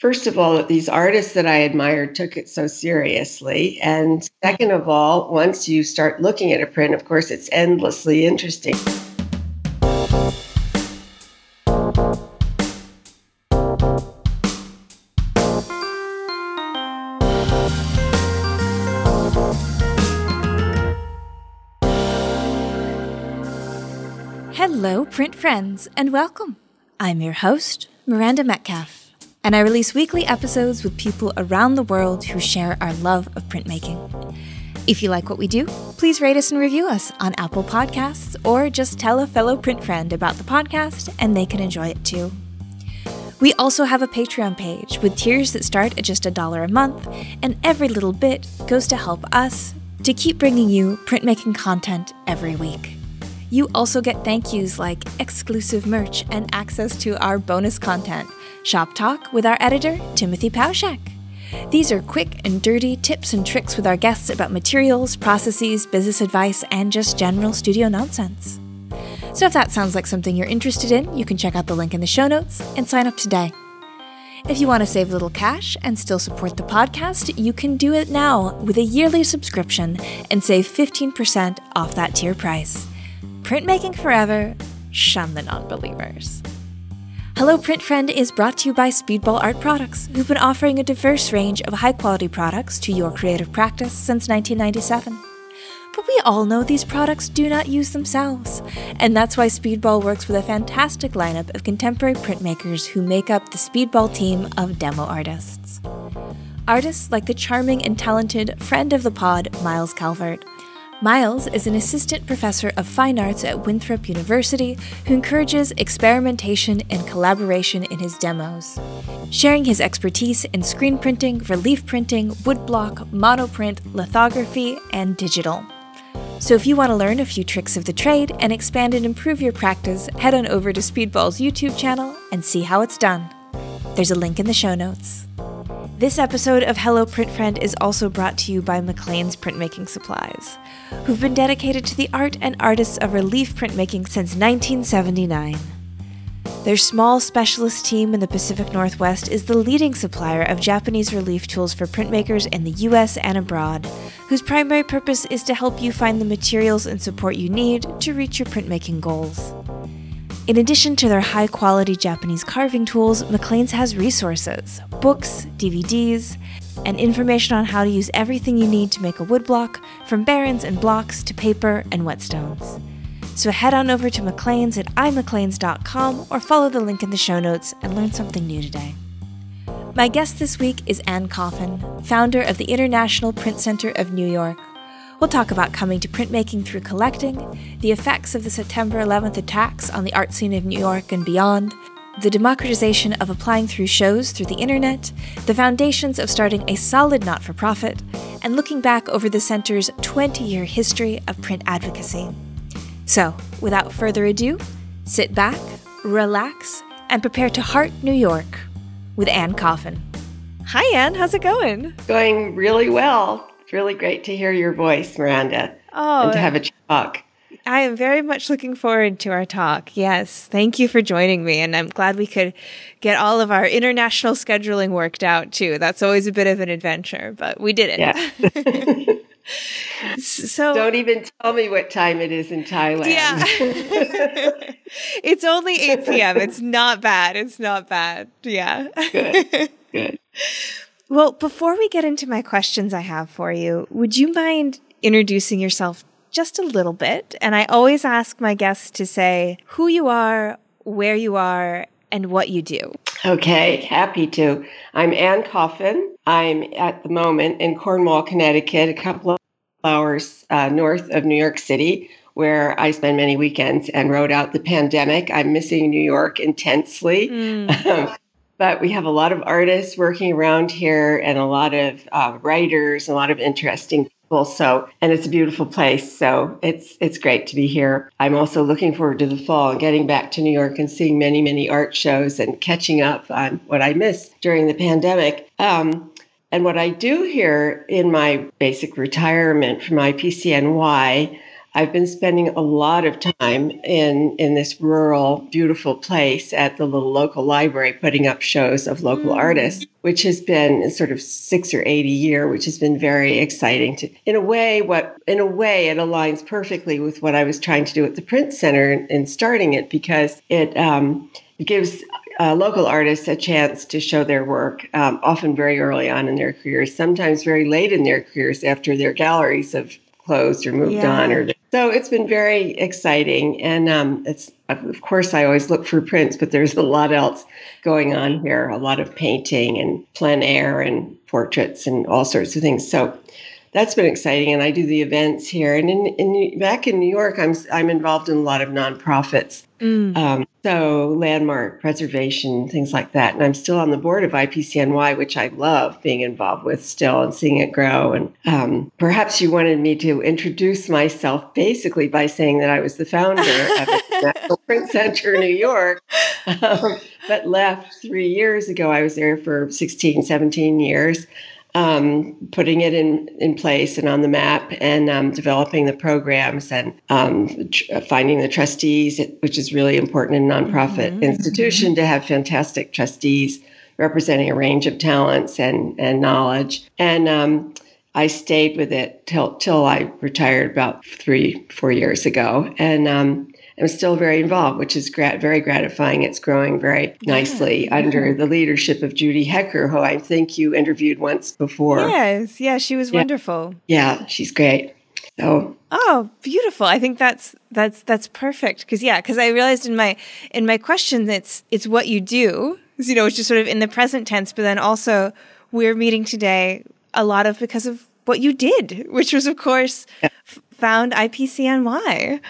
first of all, these artists that I admired took it so seriously. And second of all, once you start looking at a print, of course, it's endlessly interesting. Hello, print friends, and welcome. I'm your host, Miranda Metcalf, and I release weekly episodes with people around the world who share our love of printmaking. If you like what we do, please rate us and review us on Apple Podcasts, or just tell a fellow print friend about the podcast and they can enjoy it too. We also have a Patreon page with tiers that start at just a dollar a month, and every little bit goes to help us to keep bringing you printmaking content every week. You also get thank yous like exclusive merch and access to our bonus content, Shop Talk with our editor, Timothy Pauschak. These are quick and dirty tips and tricks with our guests about materials, processes, business advice, and just general studio nonsense. So if that sounds like something you're interested in, you can check out the link in the show notes and sign up today. If you want to save a little cash and still support the podcast, you can do it now with a yearly subscription and save 15% off that tier price. Printmaking forever, shun the non-believers. Hello Print Friend is brought to you by Speedball Art Products, who've been offering a diverse range of high quality products to your creative practice since 1997. But we all know these products do not use themselves, and that's why Speedball works with a fantastic lineup of contemporary printmakers who make up the Speedball team of demo artists. Artists like the charming and talented friend of the pod, Miles Calvert, Miles is an assistant professor of fine arts at Winthrop University who encourages experimentation and collaboration in his demos, sharing his expertise in screen printing, relief printing, woodblock, monoprint, lithography, and digital. So if you want to learn a few tricks of the trade and expand and improve your practice, head on over to Speedball's YouTube channel and see how it's done. There's a link in the show notes. This episode of Hello Print Friend is also brought to you by McClain's Printmaking Supplies, who've been dedicated to the art and artists of relief printmaking since 1979. Their small specialist team in the Pacific Northwest is the leading supplier of Japanese relief tools for printmakers in the US and abroad, whose primary purpose is to help you find the materials and support you need to reach your printmaking goals. In addition to their high quality Japanese carving tools, McClain's has resources books, DVDs, and information on how to use everything you need to make a woodblock, from barens and blocks to paper and whetstones. So head on over to McClain's at imcclains.com or follow the link in the show notes and learn something new today. My guest this week is Anne Coffin, founder of the International Print Center of New York. We'll talk about coming to printmaking through collecting, the effects of the September 11th attacks on the art scene of New York and beyond, the democratization of applying through shows through the internet, the foundations of starting a solid not for profit, and looking back over the center's 20 year history of print advocacy. So, without further ado, sit back, relax, and prepare to heart New York with Anne Coffin. Hi, Anne. How's it going? Going really well. It's really great to hear your voice, Miranda. Oh, and to have a talk. I am very much looking forward to our talk. Yes. Thank you for joining me. And I'm glad we could get all of our international scheduling worked out too. That's always a bit of an adventure, but we did it. Yeah. so don't even tell me what time it is in Thailand. Yeah. it's only 8 p.m. It's not bad. It's not bad. Yeah. Good. Good. Well, before we get into my questions I have for you, would you mind introducing yourself just a little bit? And I always ask my guests to say who you are, where you are, and what you do. Okay, happy to. I'm Anne Coffin. I'm at the moment in Cornwall, Connecticut, a couple of hours uh, north of New York City, where I spend many weekends and wrote out the pandemic. I'm missing New York intensely. Mm. but we have a lot of artists working around here and a lot of uh, writers, a lot of interesting people. So, and it's a beautiful place. So it's it's great to be here. I'm also looking forward to the fall and getting back to New York and seeing many many art shows and catching up on what I missed during the pandemic. Um, and what I do here in my basic retirement from IPCNY I've been spending a lot of time in in this rural, beautiful place at the little local library, putting up shows of local mm. artists, which has been sort of six or eight a year, which has been very exciting. To, in a way, what in a way it aligns perfectly with what I was trying to do at the Print Center in, in starting it because it. Um, gives uh, local artists a chance to show their work, um, often very early on in their careers, sometimes very late in their careers after their galleries have closed or moved yeah. on. Or so it's been very exciting, and um, it's of course I always look for prints, but there's a lot else going on here, a lot of painting and plein air and portraits and all sorts of things. So that's been exciting. And I do the events here. And in, in back in New York, I'm I'm involved in a lot of nonprofits, mm. um, so landmark preservation, things like that. And I'm still on the board of IPCNY, which I love being involved with still and seeing it grow. And um, perhaps you wanted me to introduce myself basically by saying that I was the founder of the National Print Center, New York. Um, but left three years ago. I was there for 16, 17 years um, putting it in, in place and on the map and um, developing the programs and um, tr- finding the trustees, which is really important in a nonprofit mm-hmm. institution to have fantastic trustees representing a range of talents and, and knowledge. And um, I stayed with it till till I retired about three, four years ago. And I'm still very involved, which is grat- very gratifying. It's growing very nicely yeah. under the leadership of Judy Hecker, who I think you interviewed once before. Yes, yeah, she was yeah. wonderful. Yeah, she's great. So Oh, beautiful. I think that's that's that's perfect cuz yeah, cuz I realized in my in my question that it's it's what you do. You know, it's just sort of in the present tense, but then also we're meeting today a lot of because of what you did, which was of course yeah. f- found IPCNY.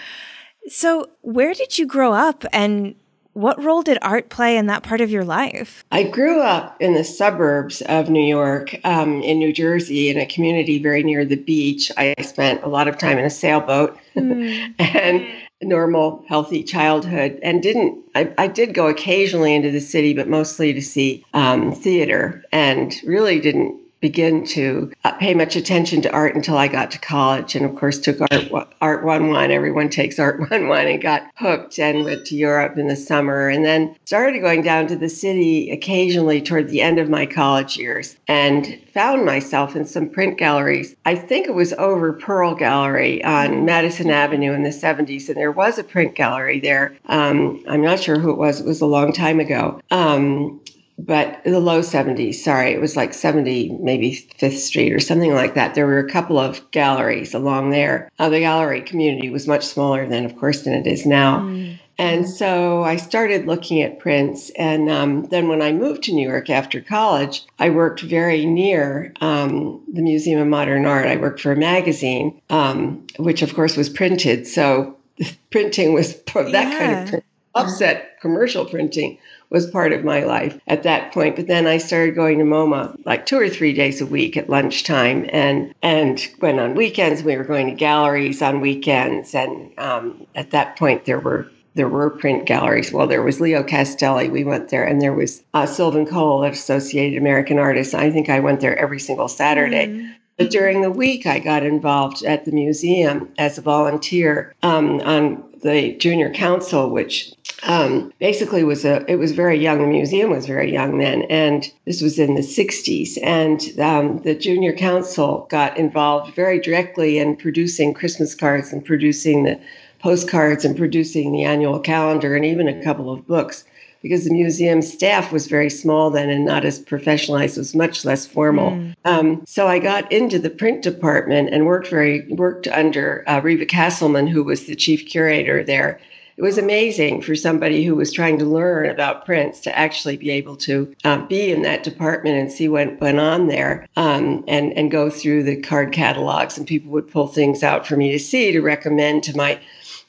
So, where did you grow up and what role did art play in that part of your life? I grew up in the suburbs of New York, um, in New Jersey, in a community very near the beach. I spent a lot of time in a sailboat mm. and normal, healthy childhood, and didn't. I, I, did go occasionally into the city, but mostly to see um, theater, and really didn't begin to uh, pay much attention to art until I got to college, and of course took art art one one. Everyone takes art one one, and got hooked and went to Europe in the summer, and then started going down to the city occasionally toward the end of my college years, and found myself in some print galleries. I think it was over Pearl Gallery on Madison Avenue in the 70s, and there was a print gallery there. Um, I'm not sure who it was; it was a long time ago. Um, but the low 70s, sorry, it was like 70, maybe Fifth Street or something like that. There were a couple of galleries along there. Uh, the gallery community was much smaller then, of course, than it is now. Mm. And so I started looking at prints. And um, then when I moved to New York after college, I worked very near um, the Museum of Modern Art. I worked for a magazine, um, which of course was printed. So printing was that yeah. kind of print, offset commercial printing was part of my life at that point. But then I started going to MoMA like two or three days a week at lunchtime, and and when on weekends we were going to galleries on weekends, and um, at that point there were there were print galleries. Well, there was Leo Castelli. We went there, and there was uh, Sylvan Cole at Associated American Artists. I think I went there every single Saturday. Mm-hmm. But during the week, I got involved at the museum as a volunteer um, on the junior council, which um, basically was a it was very young the museum was very young then and this was in the 60s and um, the junior council got involved very directly in producing christmas cards and producing the postcards and producing the annual calendar and even a couple of books because the museum staff was very small then and not as professionalized, it was much less formal. Mm. Um, so I got into the print department and worked very worked under uh, Riva Castleman, who was the chief curator there. It was amazing for somebody who was trying to learn about prints to actually be able to uh, be in that department and see what went on there um, and, and go through the card catalogs. And people would pull things out for me to see to recommend to my,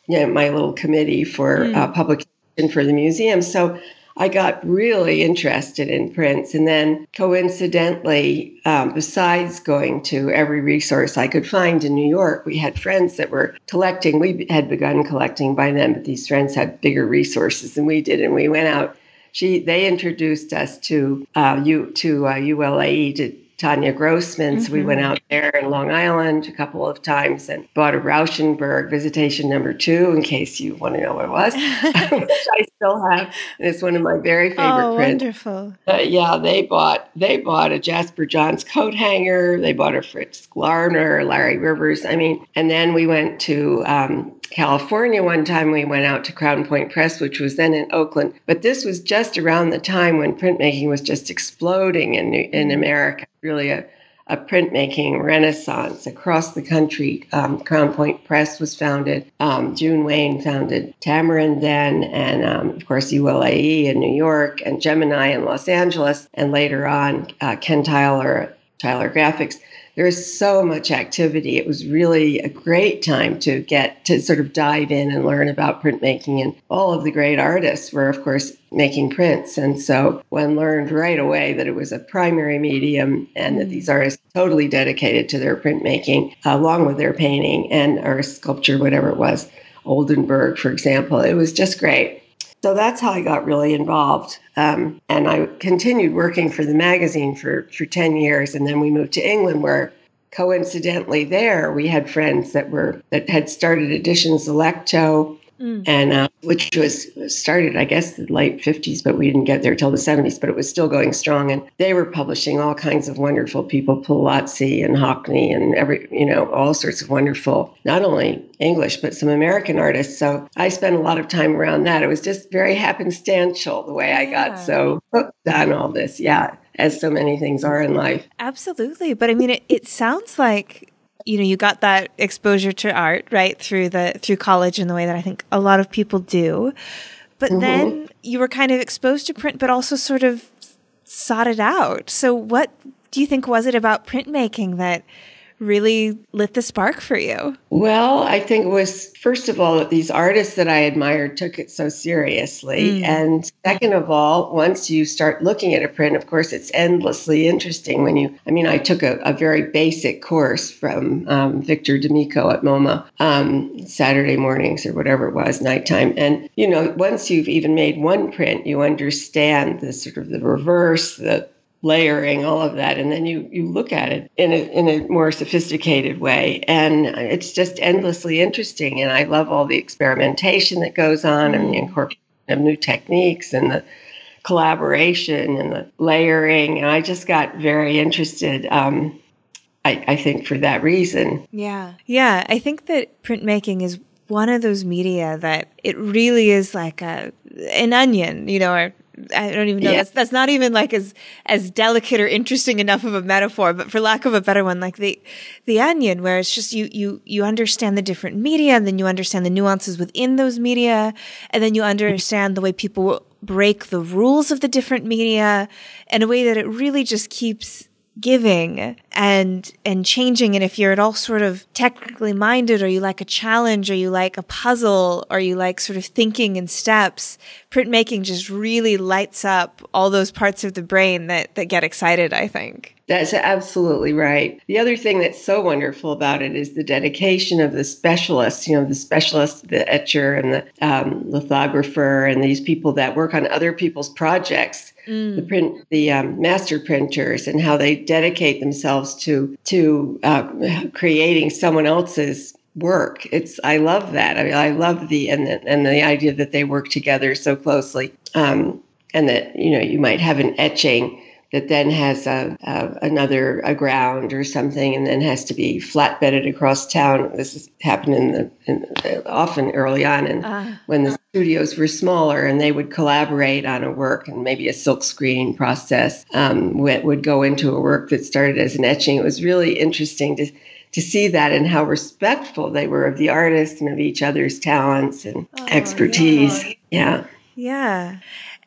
you know, my little committee for mm. uh, publication for the museum. So I got really interested in prints. And then coincidentally, um, besides going to every resource I could find in New York, we had friends that were collecting. We had begun collecting by then, but these friends had bigger resources than we did. And we went out. She, they introduced us to uh, U, to uh, ULAE to Tanya Grosman. So we went Mm-hmm. out there in Long Island a couple of times and bought a Rauschenberg visitation number two, in case you want to know what it was, which I still have. It's one of my very favorite oh, prints. wonderful. Uh, yeah, they bought they bought a Jasper Johns coat hanger. They bought a Fritz Glarner, Larry Rivers. I mean, and then we went to um, California one time. We went out to Crown Point Press, which was then in Oakland. But this was just around the time when printmaking was just exploding in in America. Really a a printmaking renaissance across the country. Um, Crown Point Press was founded. Um, June Wayne founded Tamarind then, and um, of course ULAE in New York, and Gemini in Los Angeles, and later on uh, Ken Tyler, Tyler Graphics. There was so much activity. It was really a great time to get to sort of dive in and learn about printmaking. And all of the great artists were, of course, making prints. And so one learned right away that it was a primary medium and that hmm. these artists totally dedicated to their printmaking uh, along with their painting and or sculpture, whatever it was. Oldenburg, for example. It was just great. So that's how I got really involved. Um, and I continued working for the magazine for, for 10 years. And then we moved to England, where coincidentally there we had friends that were that had started Editions Alecto Mm. and uh, which was started, I guess, the late 50s, but we didn't get there till the 70s. But it was still going strong, and they were publishing all kinds of wonderful people, Paolozzi and Hockney, and every you know all sorts of wonderful, not only English but some American artists. So I spent a lot of time around that. It was just very happenstantial the way I got so hooked on all this. Yeah, as so many things are in life. Absolutely. But I mean, it, it sounds like you know you got that exposure to art right through the through college in the way that I think a lot of people do. But mm-hmm. then you were kind of exposed to print, but also sort of sought it out. So, what do you think was it about printmaking that really lit the spark for you? Well, I think it was first of all that these artists that I admired took it so seriously. Mm. And second of all, once you start looking at a print, of course, it's endlessly interesting when you, I mean, I took a, a very basic course from um, Victor D'Amico at MoMA um, Saturday mornings or whatever it was, nighttime. And, you know, once you've even made one print, you understand the sort of the reverse, the layering all of that and then you you look at it in a in a more sophisticated way and it's just endlessly interesting and I love all the experimentation that goes on and the incorporation of new techniques and the collaboration and the layering and I just got very interested um, I, I think for that reason Yeah. Yeah. I think that printmaking is one of those media that it really is like a an onion, you know, or I don't even know. Yeah. That's that's not even like as as delicate or interesting enough of a metaphor, but for lack of a better one, like the the onion, where it's just you you you understand the different media, and then you understand the nuances within those media, and then you understand the way people break the rules of the different media in a way that it really just keeps giving and and changing and if you're at all sort of technically minded or you like a challenge or you like a puzzle or you like sort of thinking in steps printmaking just really lights up all those parts of the brain that that get excited i think That's absolutely right. The other thing that's so wonderful about it is the dedication of the specialists, you know, the specialist, the etcher and the um, lithographer, and these people that work on other people's projects, the print, the um, master printers, and how they dedicate themselves to to uh, creating someone else's work. It's I love that. I mean, I love the and the, and the idea that they work together so closely, um, and that you know you might have an etching that then has a, a, another a ground or something, and then has to be flatbedded across town. This has happened in the in, often early on, and Ah. when the studios were smaller, and they would collaborate on a work, and maybe a silk screen process um, would, would go into a work that started as an etching. It was really interesting to to see that and how respectful they were of the artist and of each other's talents and expertise. yeah. yeah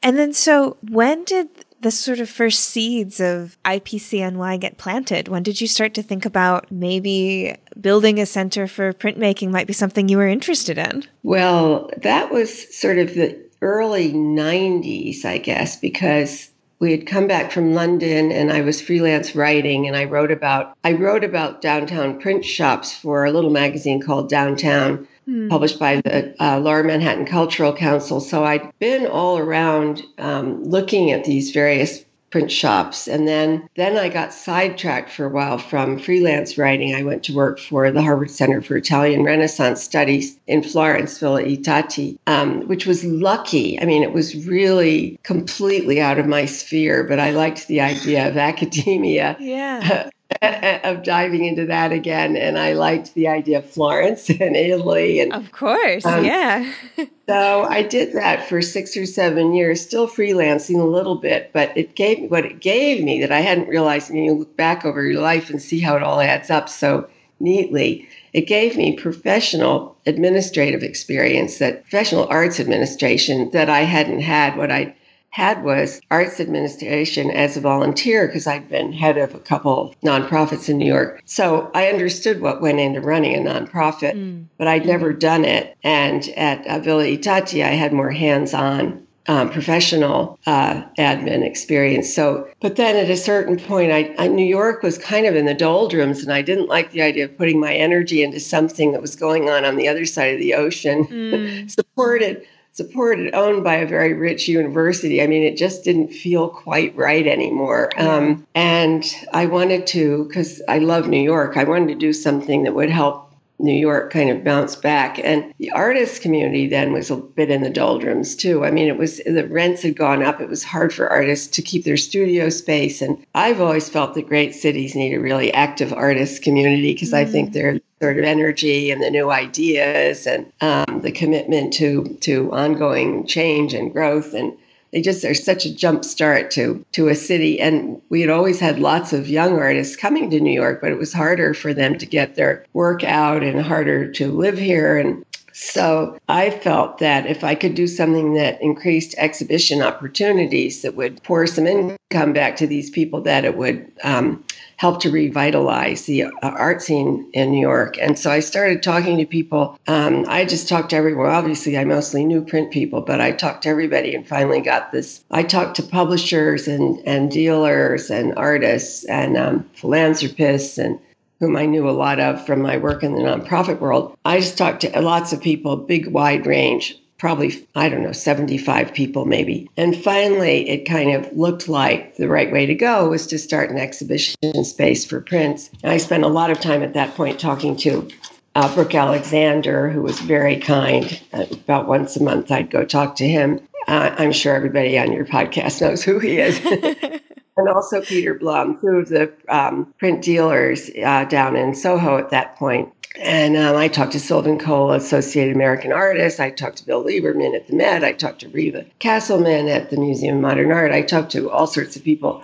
and then so when did the sort of first seeds of IPCNY get planted? When did you start to think about maybe building a center for printmaking might be something you were interested in? Well, that was sort of the early 90s, I guess, because we had come back from London and I was freelance writing and I wrote about I wrote about downtown print shops for a little magazine called Downtown published by the uh, Lower Manhattan Cultural Council. So I'd been all around um, looking at these various print shops. And then then I got sidetracked for a while from freelance writing. I went to work for the Harvard Center for Italian Renaissance Studies in Florence, Villa I Tatti, um, which was lucky. I mean, it was really completely out of my sphere, but I liked the idea of academia. Yeah. of diving into that again. And I liked the idea of Florence and Italy. And of course, um, yeah. so I did that for six or seven years, still freelancing a little bit, but it gave me what it gave me that I hadn't realized. And you look back over your life and see how it all adds up so neatly. It gave me professional administrative experience, that professional arts administration that I hadn't had. What I had was arts administration as a volunteer because I'd been head of a couple nonprofits in New York. So I understood what went into running a nonprofit, mm. but I'd never done it. And at uh, Villa I Tatti, I had more hands on um, professional uh, admin experience. So, but then at a certain point, I, I, New York was kind of in the doldrums, and I didn't like the idea of putting my energy into something that was going on on the other side of the ocean, mm. supported supported, owned by a very rich university. I mean, it just didn't feel quite right anymore. Um, and I wanted to, because I love New York, I wanted to do something that would help New York kind of bounced back. And the artist community then was a bit in the doldrums too. I mean, it was the rents had gone up. It was hard for artists to keep their studio space. And I've always felt that great cities need a really active artist community because mm. I think mm. they're sort of energy and the new ideas and um, the commitment to to ongoing change and growth and they just are such a jump start to to a city. And we had always had lots of young artists coming to New York, but it was harder for them to get their work out and harder to live here. And so I felt that if I could do something that increased exhibition opportunities that would pour some income back to these people, that it would um, help to revitalize the uh, art scene in New York. And so I started talking to people. Um, I just talked to everyone. Obviously, I mostly knew print people, but I talked to everybody and finally got this. I talked to publishers and, and dealers and artists and um, philanthropists and whom I knew a lot of from my work in the nonprofit world. I just talked to lots of people, big wide range probably, I don't know, 75 people maybe. And finally, it kind of looked like the right way to go was to start an exhibition space for prints. And I spent a lot of time at that point talking to uh, Brooke Alexander, who was very kind. Uh, about once a month, I'd go talk to him. Uh, I'm sure everybody on your podcast knows who he is. and also Peter Blum, two of the um, print dealers uh, down in Soho at that point. And um, I talked to Sylvan Cole, Associated American Artists. I talked to Bill Lieberman at the Met. I talked to Riva Castleman at the Museum of Modern Art. I talked to all sorts of people.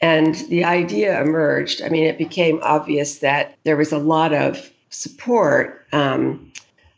And the idea emerged. I mean, it became obvious that there was a lot of support, um,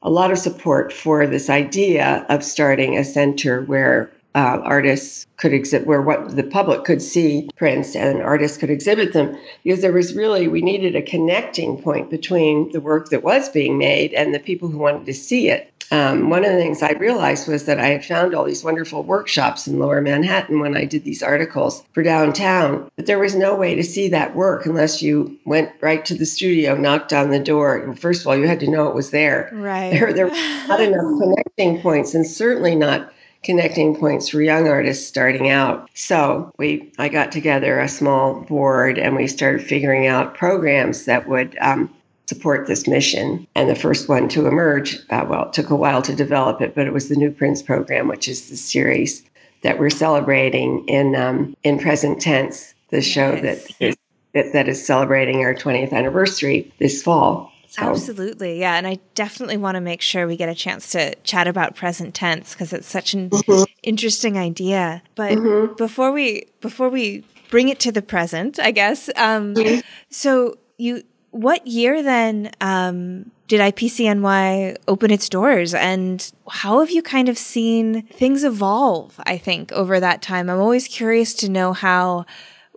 a lot of support for this idea of starting a center where uh, artists could exhibit, where what the public could see prints and artists could exhibit them, because there was really we needed a connecting point between the work that was being made and the people who wanted to see it. Um, one of the things I realized was that I had found all these wonderful workshops in Lower Manhattan when I did these articles for downtown, but there was no way to see that work unless you went right to the studio, knocked on the door. First of all, you had to know it was there. Right. There, there were not enough connecting points, and certainly not connecting points for young artists starting out. So we, I got together a small board and we started figuring out programs that would um, support this mission. And the first one to emerge, uh, well, it took a while to develop it, but it was the New Prints program, which is the series that we're celebrating in um, in present tense. The show that is that, that is celebrating our 20th anniversary this fall. So. Absolutely. Yeah. And I definitely want to make sure we get a chance to chat about present tense because it's such an mm-hmm. interesting idea. But mm-hmm. before we, before we bring it to the present, I guess, um, mm-hmm. so you, what year then, um, did IPCNY open its doors and how have you kind of seen things evolve, I think, over that time? I'm always curious to know how,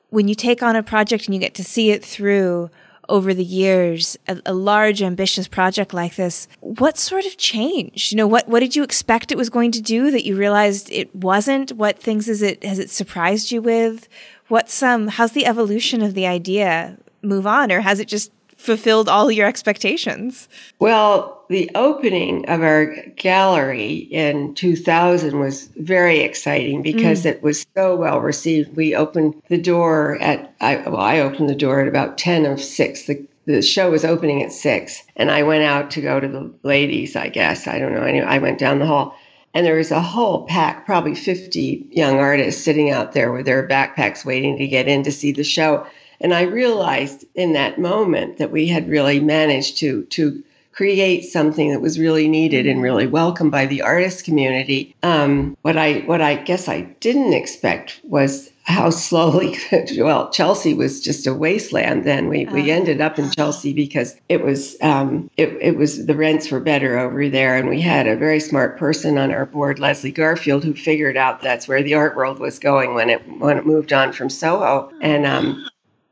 when you take on a project and you get to see it through, over the years, a, a, large, ambitious project like this, what sort of changed? You know, what, what did you expect it was going to do that you realized it wasn't? What things is it, has it surprised you with? What's, um, how's the evolution of the idea move on or has it just fulfilled all your expectations. Well, the opening of our gallery in 2000 was very exciting because mm. it was so well received. We opened the door at, I, well, I opened the door at about 10 of 6. The, the show was opening at 6, and I went out to go to the ladies, I guess. I don't know. Anyway, I went down the hall. And there was a whole pack, probably 50 young artists sitting out there with their backpacks waiting to get in to see the show. And I realized in that moment that we had really managed to to create something that was really needed and really welcomed by the artist community. Um, what I what I guess I didn't expect was how slowly well Chelsea was just a wasteland then we, we uh-huh. ended up in Chelsea because it was um, it, it was the rents were better over there and we had a very smart person on our board Leslie Garfield who figured out that's where the art world was going when it when it moved on from Soho and um,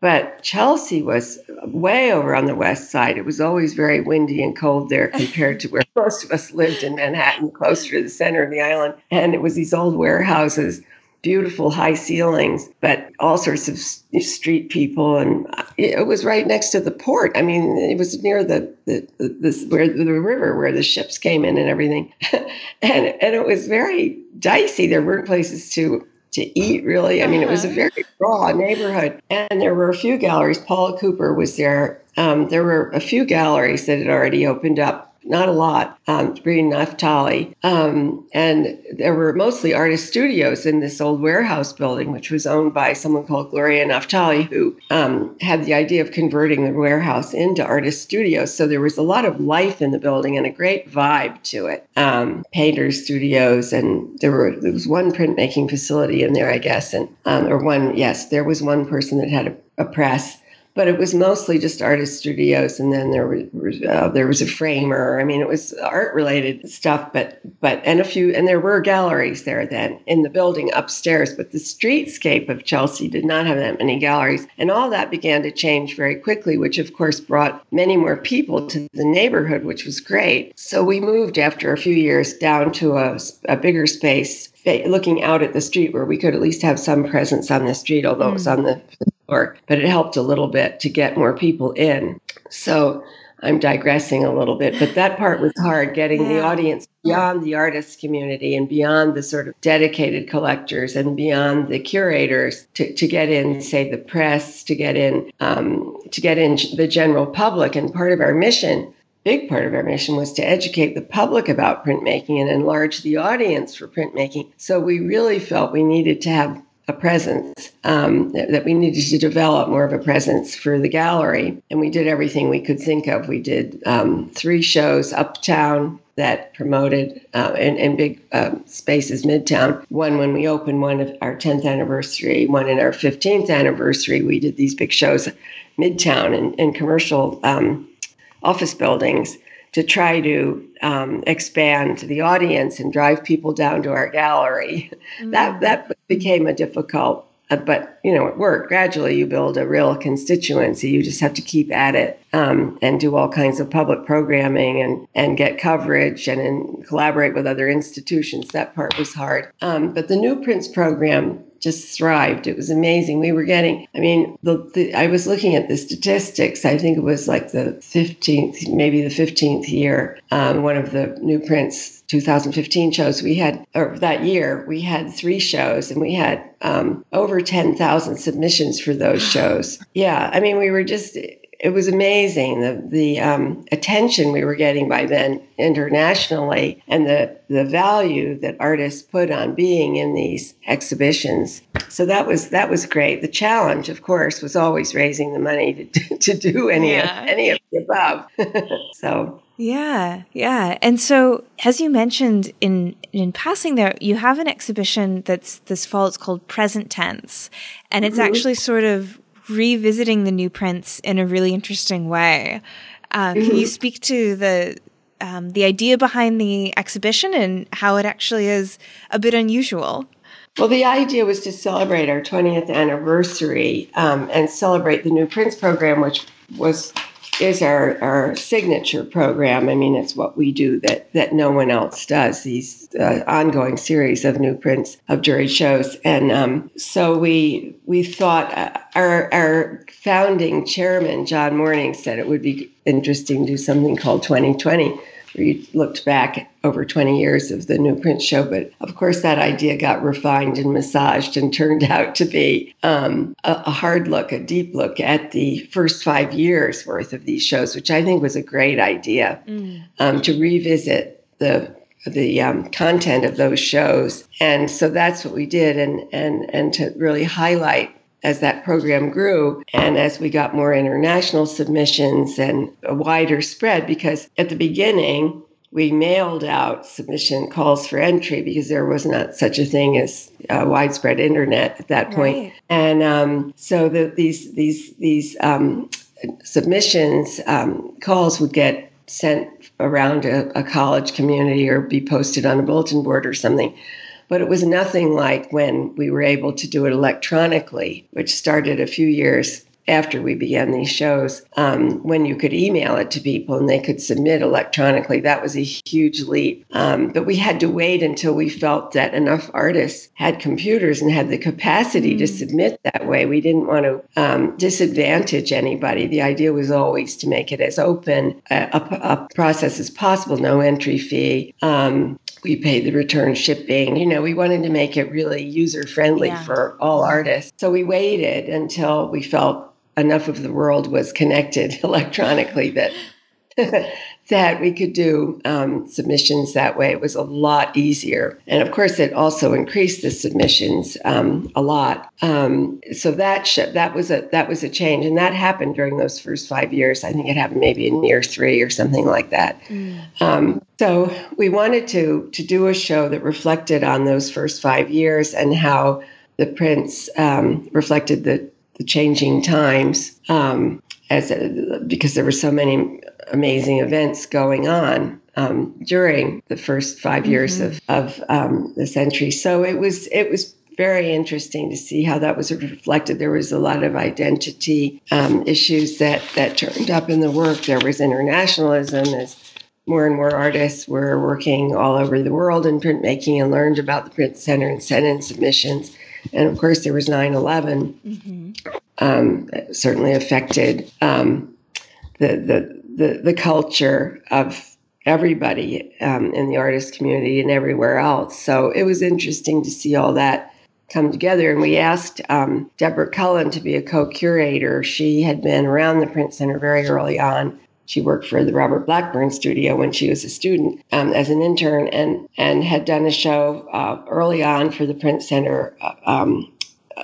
but Chelsea was way over on the west side. It was always very windy and cold there compared to where most of us lived in Manhattan, closer to the center of the island. And it was these old warehouses, beautiful high ceilings, but all sorts of street people. And it was right next to the port. I mean, it was near the, the, the where the river where the ships came in and everything. and, and it was very dicey. There weren't places to to eat, really. I mean, it was a very raw neighborhood. And there were a few galleries. Paula Cooper was there. Um, there were a few galleries that had already opened up not a lot, um, Greene Naftali. Um, and there were mostly artist studios in this old warehouse building, which was owned by someone called Gloria Naftali, who um, had the idea of converting the warehouse into artist studios. So there was a lot of life in the building and a great vibe to it. Um, painters studios, and there were there was one printmaking facility in there, I guess, and um, or one yes, there was one person that had a, a press but it was mostly just artist studios and then there was uh, there was a framer i mean it was art related stuff but but and a few and there were galleries there then in the building upstairs but the streetscape of chelsea did not have that many galleries and all that began to change very quickly which of course brought many more people to the neighborhood which was great so we moved after a few years down to a, a bigger space looking out at the street where we could at least have some presence on the street although mm. it was mm. on the but it helped a little bit to get more people in. So I'm digressing a little bit, but that part was hard getting the audience beyond the artist community and beyond the sort of dedicated collectors and beyond the curators to, to get in, say, the press, to get in, um, to get in the general public. And part of our mission big part of our mission was to educate the public about printmaking and enlarge the audience for printmaking. So we really felt we needed to have a presence, um, that, that, we needed to develop more of a presence for the gallery. And we did everything we could think of. We did um, three shows uptown that promoted uh, in, in big uh, spaces, midtown. One when we opened one of our 10th anniversary, one in our 15th anniversary. We did these big shows midtown and in commercial um, office buildings to try to um, expand the audience and drive people down to our gallery. Mm-hmm. That that became a difficult, uh, but you know, it worked. Gradually, you build a real constituency. You just have to keep at it um, and do all kinds of public programming and and get coverage and, and collaborate with other institutions. That part was hard, um, but the New Prints program just thrived. It was amazing. We were getting, I mean, the, the, I was looking at the statistics. I think it was like the 15th, maybe the 15th year, um, one of the New Prints 2015 shows. We had, or that year, we had three shows and we had um, over 10,000 submissions for those shows. Yeah, I mean, we were just, it was amazing the the um, attention we were getting by then internationally and the the value that artists put on being in these exhibitions. So that was that was great. The challenge, of course, was always raising the money to, to do any yeah. of any of the above. so yeah, yeah. And so, as you mentioned in in passing, there you have an exhibition that's this fall. It's called Present Tense, and it's mm-hmm. actually sort of revisiting the new prints in a really interesting way. Uh, mm-hmm. Can you mm-hmm. speak to the um, the idea behind the exhibition and how it actually is a bit unusual? Well, the idea was to celebrate our 20th anniversary um, and celebrate the New Prints program, which was is our, our signature program. I mean, it's what we do that, that no one else does, these uh, ongoing series of new prints of jury shows. And um, so we, we thought uh, our, our founding chairman, John Morning, said it would be interesting to do something called 2020 we looked back over 20 years of the New Print Show. But of course, that idea got refined and massaged and turned out to be um, a, a, hard look, a deep look at the first five years worth of these shows, which I think was a great idea mm. um, to revisit the the um, content of those shows. And so that's what we did, and and and to really highlight as that program grew and as we got more international submissions and a wider spread, because at the beginning, we mailed out submission calls for entry because there was not such a thing as uh, widespread internet at that point. Right. And um, so the, these these these um, submissions um, calls would get sent around a, a college community or be posted on a bulletin board or something but it was nothing like when we were able to do it electronically, which started a few years after we began these shows, um, when you could email it to people and they could submit electronically. That was a huge leap. Um, but we had to wait until we felt that enough artists had computers and had the capacity mm. to submit that way. We didn't want to um, disadvantage anybody. The idea was always to make it as open a, a, a process as possible, no entry fee. Um, we paid the return shipping. You know, we wanted to make it really user friendly yeah. for all artists. So we waited until we felt enough of the world was connected electronically that that we could do um, submissions that way. It was a lot easier, and of course, it also increased the submissions um, a lot. Um, so that sh- that was a that was a change, and that happened during those first five years. I think it happened maybe in year three or something like that. Mm. so we wanted to to do a show that reflected on those first five years and how the prints um, reflected the the changing times um, as a, because there were so many amazing events going on um, during the first 5 years mm-hmm. of, of um, the century. So it was it was very interesting to see how that was reflected. There was a lot of identity um, issues that that turned up in the work. There was internationalism as more and more artists were working all over the world in printmaking and learned about the print center and sent in submissions. And of course, there was 9 11. Mm-hmm. Um, certainly affected um, the, the, the, the, culture of everybody um, in the artist community and everywhere else. So it was interesting to see all that come together. And we asked um, Deborah Cullen to be a co curator. She had been around the Print Center very early on she worked for the Robert Blackburn studio when she was a student um, as an intern and, and had done a show uh, early on for the Print Center uh, um,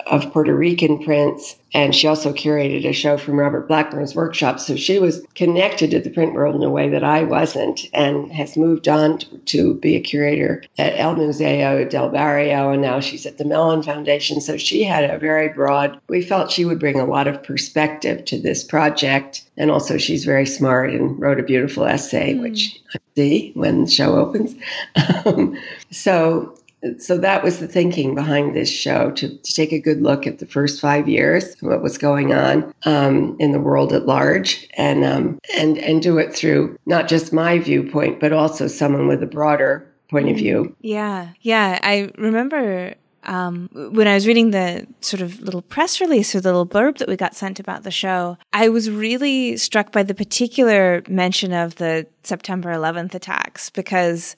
of Puerto Rican prints and she also curated a show from Robert Blackburn's workshop. So she was connected to the print world in a way that I wasn't and has moved on to, be a curator at El Museo del Barrio. And now she's at the Mellon Foundation. So she had a very broad, we felt she would bring a lot of perspective to this project. And also, she's very smart and wrote a beautiful essay, mm. which I see when the show opens. Um, so so that was the thinking behind this show to, to take a good look at the first five years what was going on um, in the world at large and um, and and do it through not just my viewpoint but also someone with a broader point of view. Yeah yeah. I remember um, when I was reading the sort of little press release or the little blurb that we got sent about the show, I was really struck by the particular mention of the September 11th attacks because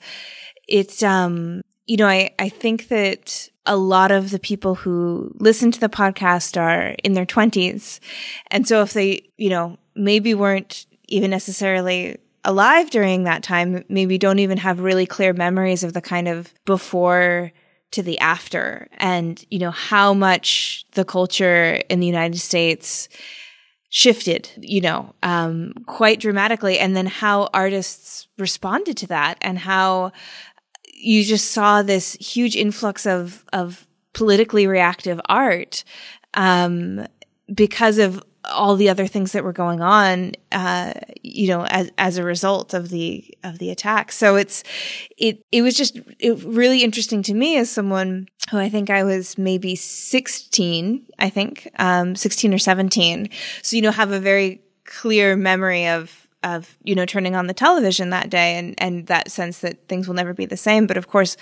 it's um you know, I, I think that a lot of the people who listen to the podcast are in their twenties. And so if they, you know, maybe weren't even necessarily alive during that time, maybe don't even have really clear memories of the kind of before to the after and, you know, how much the culture in the United States shifted, you know, um, quite dramatically. And then how artists responded to that and how you just saw this huge influx of of politically reactive art um, because of all the other things that were going on, uh, you know, as as a result of the of the attack. So it's it it was just it, really interesting to me as someone who I think I was maybe sixteen, I think um, sixteen or seventeen. So you know, have a very clear memory of of you know turning on the television that day and and that sense that things will never be the same. But of course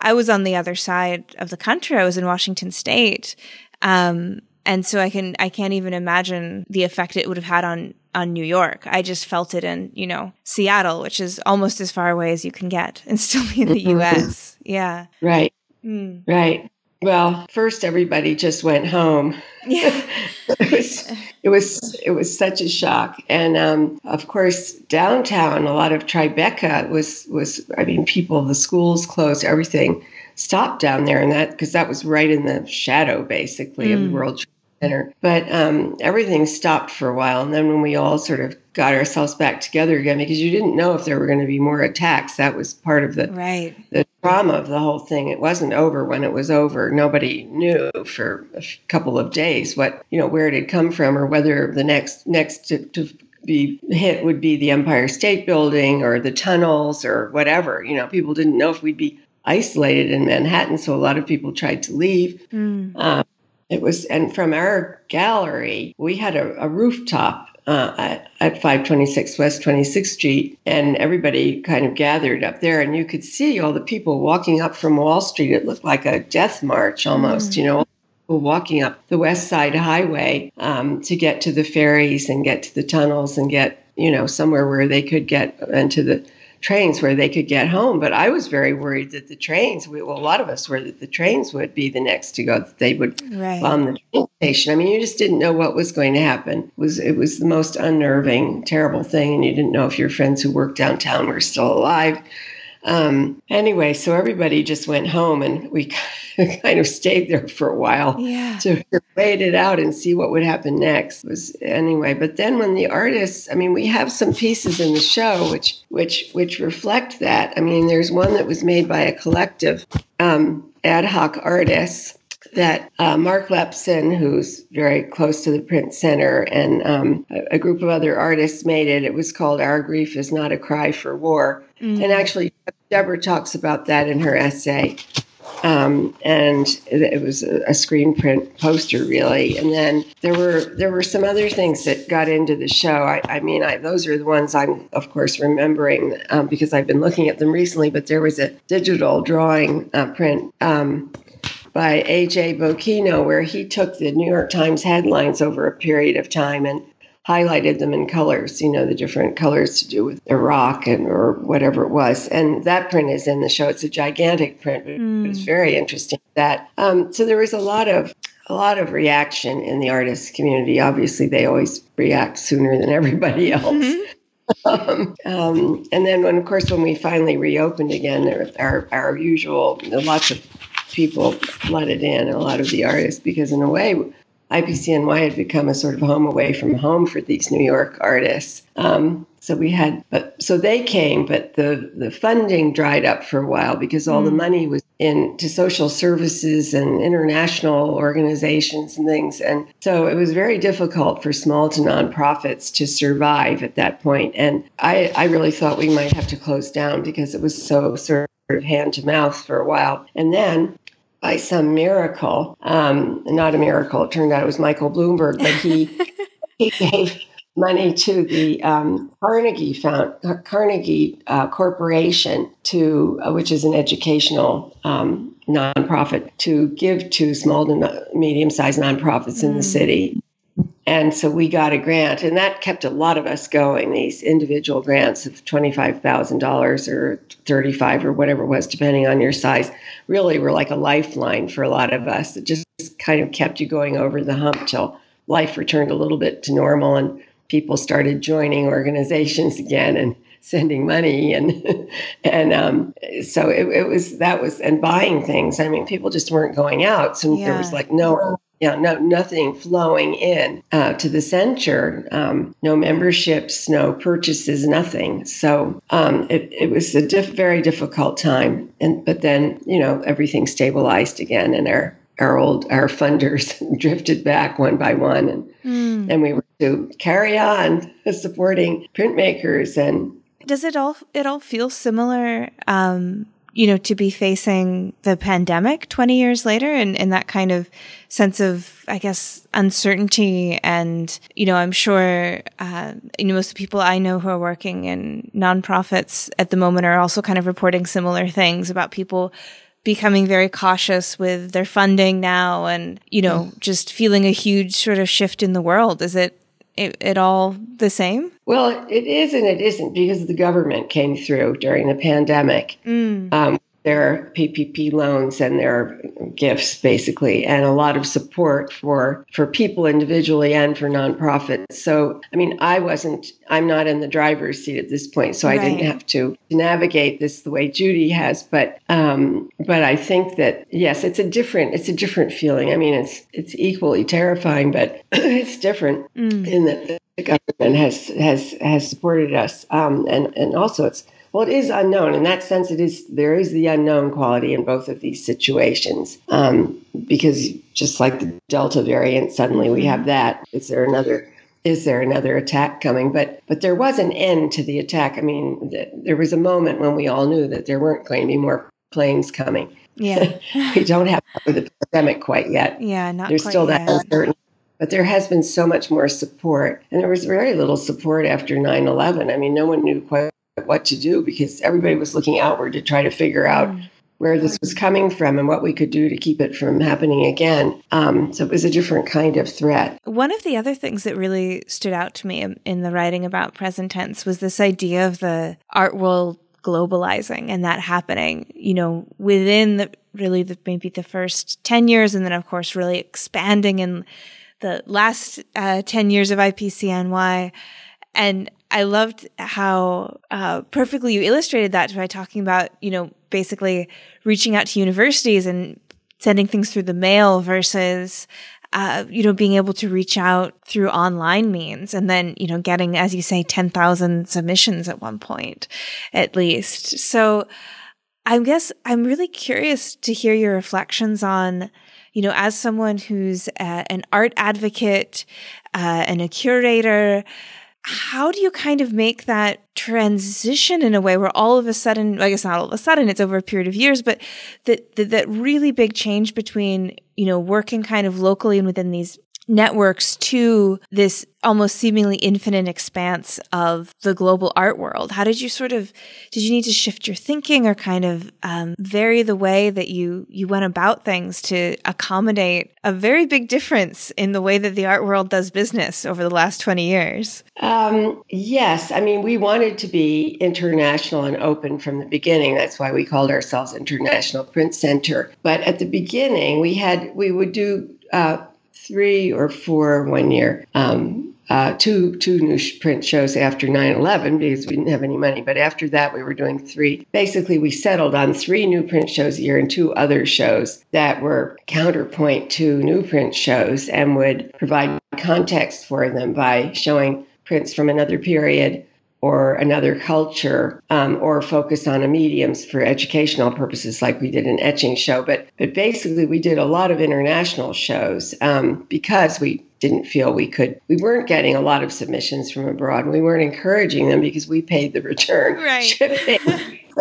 i was on the other side of the country. I was in washington state. Um, and so i can i can't even imagine the effect it would have had on on new york. I just felt it in you know seattle which is almost as far away as you can get and still be in the us yeah. Right. Mm. right well, first everybody just went home. Yeah. it was it was it was such a shock, and um, of course downtown, a lot of Tribeca was was I mean people, the schools closed, everything stopped down there, and that because that was right in the shadow basically mm. of the mm. World Center. But um, everything stopped for a while. And then when we all sort of got ourselves back together again, because you didn't know if there were going to be more attacks, that was part of the, right. the trauma of the whole thing. It wasn't over when it was over. Nobody knew for a couple of days what, you know, where it had come from or whether the next, next to, to be hit would be the Empire State Building or the tunnels or whatever. You know, people didn't know if we'd be isolated in Manhattan, so a lot of people tried to leave. Mm. Um, it was, and from our gallery, we had a, a rooftop uh, at, at 526 West 26th Street, and everybody kind of gathered up there, and you could see all the people walking up from Wall Street. It looked like a death march almost, mm. you know, walking up the West Side Highway um, to get to the ferries and get to the tunnels and get, you know, somewhere where they could get into the trains where they could get home. But I was very worried that the trains, well, a lot of us were that the trains would be the next to go, that they would right. bomb the train station. I mean, you just didn't know what was going to happen. It was it was the most unnerving, terrible thing, and you didn't know if your friends who worked downtown were still alive. Um, anyway, so everybody just went home and we kind of stayed there for a while yeah. to wait it out and see what would happen next. It was anyway, but then when the artists, I mean, we have some pieces in the show which which which reflect that. I mean, there's one that was made by a collective um, ad hoc artists that uh, Mark Lepson, who's very close to the Print Center, and um, a, a, group of other artists made it. It was called Our Grief is Not a Cry for War. Mm-hmm. And actually, Deborah talks about that in her essay. Um, and it, it, was a, a, screen print poster, really. And then there were there were some other things that got into the show. I, I mean, I, those are the ones I'm, of course, remembering um, because I've been looking at them recently. But there was a digital drawing uh, print um, by A.J. Bocchino where he took the New York Times headlines over a period of time and highlighted them in colors, you know, the different colors to do with Iraq and or whatever it was. And that print is in the show. It's a gigantic print, but mm. it's very interesting. That um, so there was a lot of a lot of reaction in the artist community. Obviously, they always react sooner than everybody else. Mm-hmm. um, um, and then, when of course, when we finally reopened again, there, our our usual lots of people flooded in, a lot of the artists, because in a way IPCNY had become a sort of home away from home for these New York artists. Um, so we had, but so they came, but the the funding dried up for a while because all mm. the money was into social services and international organizations and things, and so it was very difficult for small to nonprofits to survive at that point. And I I really thought we might have to close down because it was so sort of hand to mouth for a while, and then by some miracle, um, not a miracle, it turned out it was Michael Bloomberg, but he, he gave money to the um, Carnegie Found, Carnegie uh, Corporation to, uh, which is an educational um, nonprofit, to give to small to medium-sized nonprofits mm. in the mm. city. And so we got a grant, and that kept a lot of us going. These individual grants of twenty-five thousand dollars or thirty-five or whatever it was, depending on your size, really were like a lifeline for a lot of us. It just kind of kept you going over the hump till life returned a little bit to normal, and people started joining organizations again and sending money and and um, so it, it was that was and buying things. I mean, people just weren't going out, so yeah. there was like no yeah, no, nothing flowing in uh, to the center. Um, no memberships, no purchases, nothing. So um, it, it was a diff- very difficult time. And but then you know everything stabilized again, and our our old our funders drifted back one by one, and mm. and we were to carry on supporting printmakers and. Does it all it all feel similar? Um, you know, to be facing the pandemic 20 years later and, and that kind of sense of, I guess, uncertainty. And, you know, I'm sure, uh, you know, most of the people I know who are working in nonprofits at the moment are also kind of reporting similar things about people becoming very cautious with their funding now and, you know, mm. just feeling a huge sort of shift in the world. Is it it, it, all the same? Well, it is and it isn't because the government came through during the pandemic. Mm. Um, their PPP loans and their gifts, basically, and a lot of support for for people individually and for nonprofits. So, I mean, I wasn't, I'm not in the driver's seat at this point, so right. I didn't have to navigate this the way Judy has. But, um, but I think that yes, it's a different, it's a different feeling. I mean, it's it's equally terrifying, but it's different mm. in that the government has has has supported us, um, and and also it's well, it is unknown. In that sense, it is there is the unknown quality in both of these situations. Um, because just like the Delta variant, suddenly we have that. Is there another? Is there another attack coming? But but there was an end to the attack. I mean, th- there was a moment when we all knew that there weren't going to be more planes coming. Yeah, we don't have the pandemic quite yet. Yeah, not There's still yet. that uncertainty but there has been so much more support. And there was very little support after 9 11. I mean, no one knew quite what to do because everybody was looking outward to try to figure out mm. where this was coming from and what we could do to keep it from happening again. Um, so it was a different kind of threat. One of the other things that really stood out to me in the writing about present tense was this idea of the art world globalizing and that happening, you know, within the really the, maybe the first 10 years and then of course really expanding in the last uh, 10 years of IPCNY. And I loved how uh, perfectly you illustrated that by talking about, you know, basically reaching out to universities and sending things through the mail versus uh, you know, being able to reach out through online means and then, you know, getting, as you say, 10,000 submissions at one point, at least. So I guess I'm really curious to hear your reflections on, you know, as someone who's uh, an art advocate uh, and a curator, how do you kind of make that transition in a way where all of a sudden, I guess not all of a sudden, it's over a period of years, but that, that, that really big change between, you know, working kind of locally and within these networks to this almost seemingly infinite expanse of the global art world. How did you sort of did you need to shift your thinking or kind of um, vary the way that you you went about things to accommodate a very big difference in the way that the art world does business over the last twenty years? Um, yes, I mean we wanted to be international and open from the beginning. That's why we called ourselves International Print Center. But at the beginning, we had we would do. Uh, three or four one year. Um, uh, two two new print shows after 9/11 because we didn't have any money. But after that, we were doing three. Basically, we settled on three new print shows a year and two other shows that were counterpoint to new print shows and would provide context for them by showing prints from another period or another culture um, or focus on a mediums for educational purposes like we did an etching show. But but basically we did a lot of international shows um, because we didn't feel we could we weren't getting a lot of submissions from abroad. And we weren't encouraging them because we paid the return right. shipping.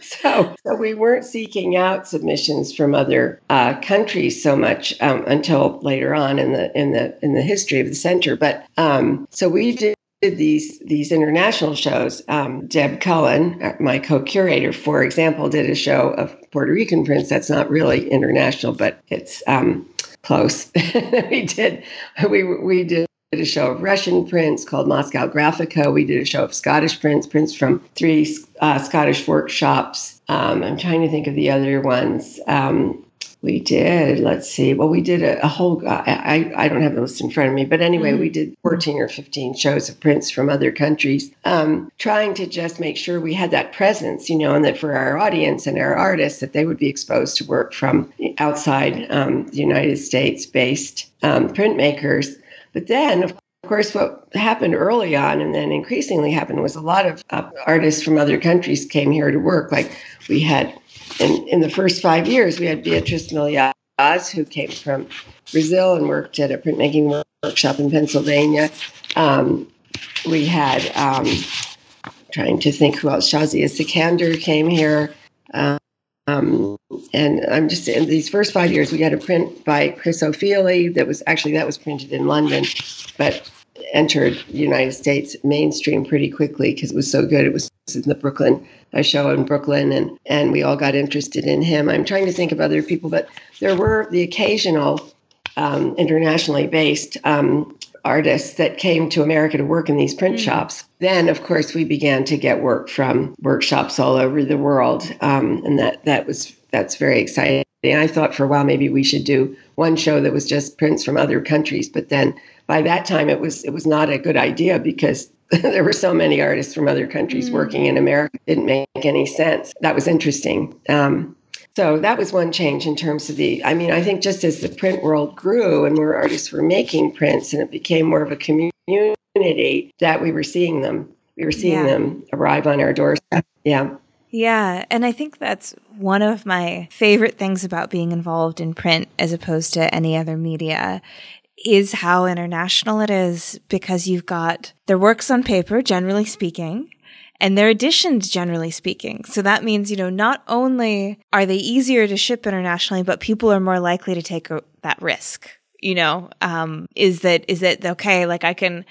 So, so we weren't seeking out submissions from other uh, countries so much um, until later on in the in the in the history of the center. But um, so we did these these international shows. Um, Deb Cullen, uh, my co-curator, for example, did a show of Puerto Rican prints. That's not really international, but it's um, close. we did we we did a show of Russian prints called Moscow Graphica. We did a show of Scottish prints, prints from three uh, Scottish workshops. Um, I'm trying to think of the other ones. Um, we did. Let's see. Well, we did a, a whole. I I don't have the list in front of me, but anyway, mm-hmm. we did 14 or 15 shows of prints from other countries, um, trying to just make sure we had that presence, you know, and that for our audience and our artists that they would be exposed to work from outside um, the United States-based um, printmakers. But then, of course, what happened early on and then increasingly happened was a lot of uh, artists from other countries came here to work. Like we had in, in the first five years, we had Beatriz Milhazes, who came from Brazil and worked at a printmaking workshop in Pennsylvania. Um, we had, um, trying to think who else, Shazia Sikander came here. Um, Um, and I'm just in these first five years, we got a print by Chris Ofili that was actually that was printed in London, but entered the United States mainstream pretty quickly because it was so good. It was in the Brooklyn a show in Brooklyn, and and we all got interested in him. I'm trying to think of other people, but there were the occasional um, internationally based um, artists that came to America to work in these print mm-hmm. shops. Then, of course, we began to get work from workshops all over the world, um, and that that was that's very exciting. And I thought for a while maybe we should do one show that was just prints from other countries, but then by that time it was it was not a good idea because there were so many artists from other countries mm. working in America. It didn't make any sense. That was interesting. Um, so that was one change in terms of the. I mean, I think just as the print world grew and more artists were making prints, and it became more of a community, that we were seeing them. We were seeing yeah. them arrive on our doorstep. Yeah. Yeah, and I think that's one of my favorite things about being involved in print as opposed to any other media is how international it is because you've got their works on paper, generally speaking, and they're editions, generally speaking. So that means, you know, not only are they easier to ship internationally, but people are more likely to take a, that risk. You know, um, is that, is that okay? Like I can,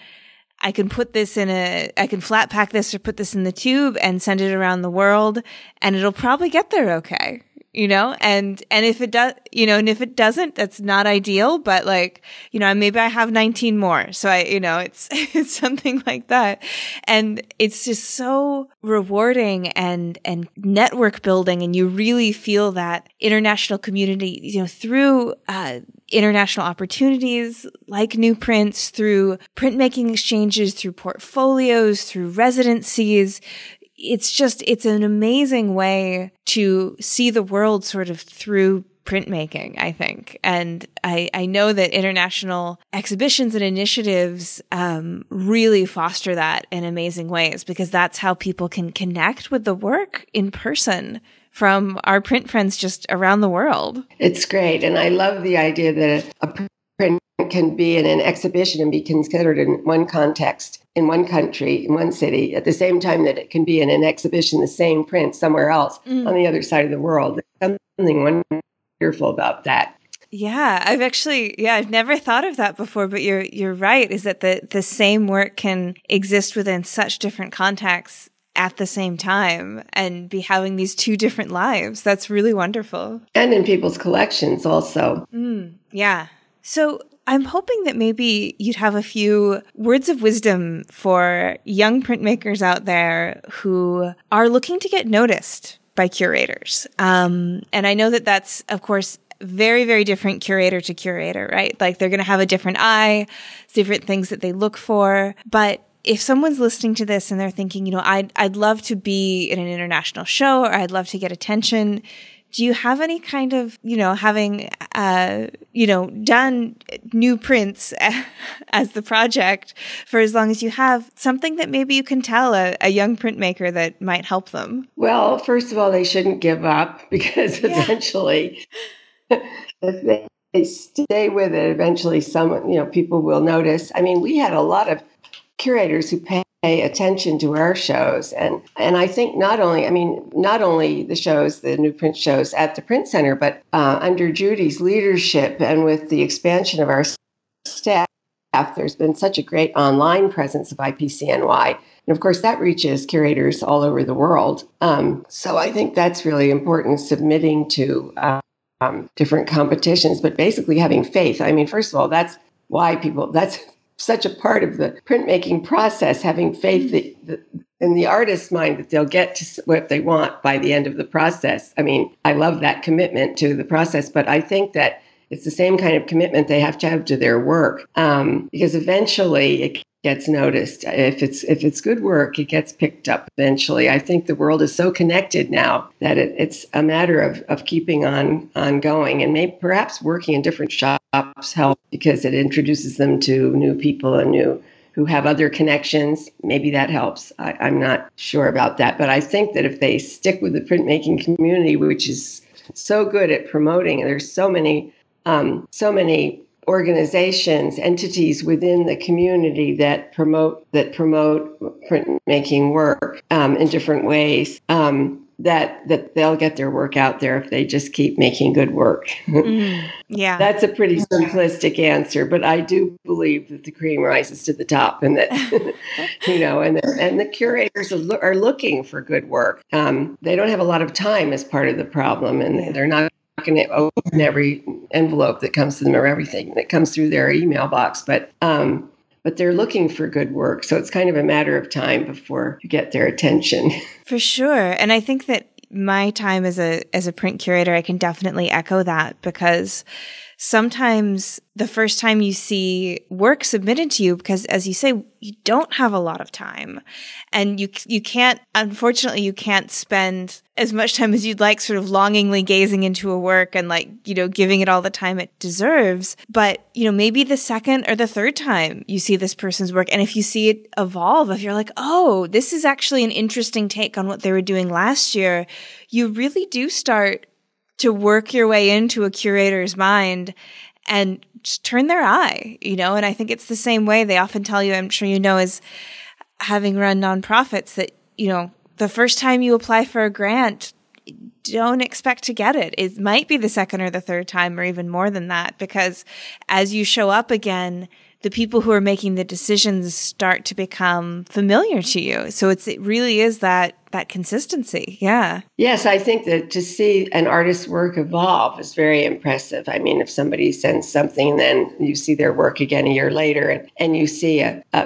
I can put this in a, I can flat pack this or put this in the tube and send it around the world and it'll probably get there okay you know? And and if it does you know and if it doesn't that's not ideal but like you know maybe i have 19 more. So i you know it's it's something like that. And it's just so rewarding and and network building and you really feel that international community you know through uh, international opportunities like new prints through printmaking exchanges through portfolios through residencies it's just, it's an amazing way to see the world sort of through printmaking, I think. And I, I know that international exhibitions and initiatives um, really foster that in amazing ways because that's how people can connect with the work in person from our print friends just around the world. It's great. And I love the idea that a print can be in an exhibition and be considered in one context in one country, in one city, at the same time that it can be in an exhibition, the same print somewhere else mm. on the other side of the world. There's something wonderful about that. Yeah, I've actually yeah, I've never thought of that before, but you're you're right, is that the the same work can exist within such different contexts at the same time and be having these two different lives. That's really wonderful. And in people's collections also. Mm, yeah. So I'm hoping that maybe you'd have a few words of wisdom for young printmakers out there who are looking to get noticed by curators. Um, and I know that that's, of course, very, very different curator to curator, right? Like they're going to have a different eye, different things that they look for. But if someone's listening to this and they're thinking, you know, I'd, I'd love to be in an international show or I'd love to get attention, do you have any kind of you know having uh, you know done new prints as the project for as long as you have something that maybe you can tell a, a young printmaker that might help them well first of all they shouldn't give up because yeah. eventually if they, they stay with it eventually some you know people will notice i mean we had a lot of curators who pay attention to our shows. And and I think not only I mean not only the shows the new print shows at the print center but uh, under Judy's leadership and with the expansion of our staff there's been such a great online presence of IPCNY and of course that reaches curators all over the world. Um, so I think that's really important submitting to um, different competitions but basically having faith. I mean first of all that's why people that's such a part of the printmaking process, having faith that, that, in the artist's mind that they'll get to what they want by the end of the process. I mean, I love that commitment to the process, but I think that it's the same kind of commitment they have to have to their work um, because eventually it gets noticed. If it's if it's good work, it gets picked up eventually. I think the world is so connected now that it, it's a matter of, of keeping on on going and maybe perhaps working in different shops help because it introduces them to new people and new who have other connections. Maybe that helps. I, I'm not sure about that, but I think that if they stick with the printmaking community, which is so good at promoting, there's so many um, so many organizations, entities within the community that promote that promote printmaking work um, in different ways. Um, that that they'll get their work out there if they just keep making good work. Mm, yeah. That's a pretty simplistic answer, but I do believe that the cream rises to the top and that you know and the, and the curators are, are looking for good work. Um, they don't have a lot of time as part of the problem and they're not going to open every envelope that comes to them or everything that comes through their email box, but um, but they're looking for good work. So it's kind of a matter of time before you get their attention. For sure. And I think that my time as a as a print curator, I can definitely echo that because sometimes the first time you see work submitted to you because as you say you don't have a lot of time. And you you can't unfortunately you can't spend as much time as you'd like sort of longingly gazing into a work and like you know giving it all the time it deserves. But you know maybe the second or the third time you see this person's work and if you see it evolve if you're like oh this is actually an interesting take on what they were doing last year you really do start to work your way into a curator's mind and turn their eye, you know? And I think it's the same way they often tell you, I'm sure you know, as having run nonprofits that, you know, the first time you apply for a grant, don't expect to get it. It might be the second or the third time or even more than that because as you show up again, the people who are making the decisions start to become familiar to you. So it's it really is that that consistency. Yeah. Yes, I think that to see an artist's work evolve is very impressive. I mean, if somebody sends something, then you see their work again a year later, and, and you see a, a,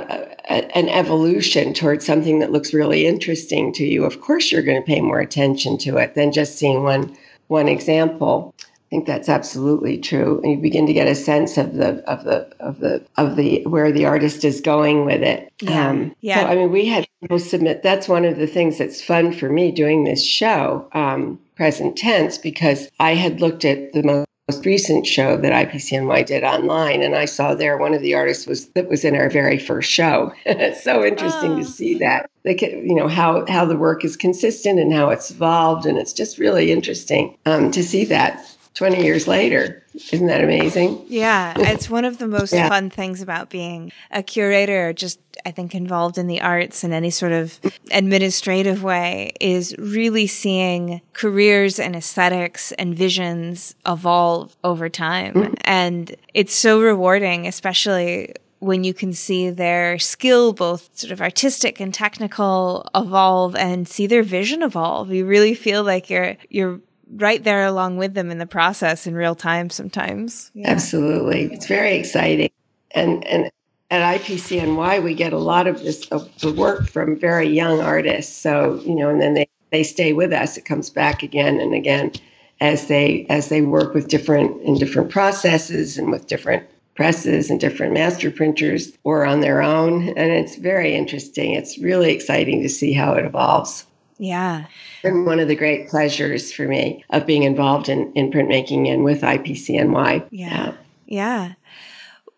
a, an evolution towards something that looks really interesting to you. Of course, you're going to pay more attention to it than just seeing one one example. I think that's absolutely true. And you begin to get a sense of the of the of the of the where the artist is going with it. Yeah. Um, yeah. So I mean, we had people submit. That's one of the things that's fun for me doing this show, um, present tense, because I had looked at the most most recent show that IPCNY did online, and I saw there one of the artists was that was in our very first show. it's so interesting oh. to see that. Like you know how how the work is consistent and how it's evolved, and it's just really interesting um, to see that. 20 years later. Isn't that amazing? Yeah, it's one of the most yeah. fun things about being a curator, just I think involved in the arts in any sort of administrative way, is really seeing careers and aesthetics and visions evolve over time. Mm-hmm. And it's so rewarding, especially when you can see their skill, both sort of artistic and technical, evolve and see their vision evolve. You really feel like you're you're right there along with them in the process in real time sometimes. Yeah. Absolutely. It's very exciting. And and at IPCNY we get a lot of this of the work from very young artists. So, you know, and then they, they stay with us. It comes back again and again as they as they work with different in different processes and with different presses and different master printers or on their own. And it's very interesting. It's really exciting to see how it evolves. Yeah. And one of the great pleasures for me of being involved in, in printmaking and with IPCNY. Yeah. Yeah.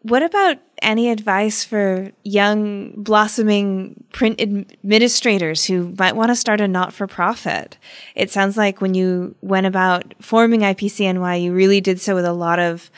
What about any advice for young blossoming print administrators who might want to start a not for profit? It sounds like when you went about forming IPCNY, you really did so with a lot of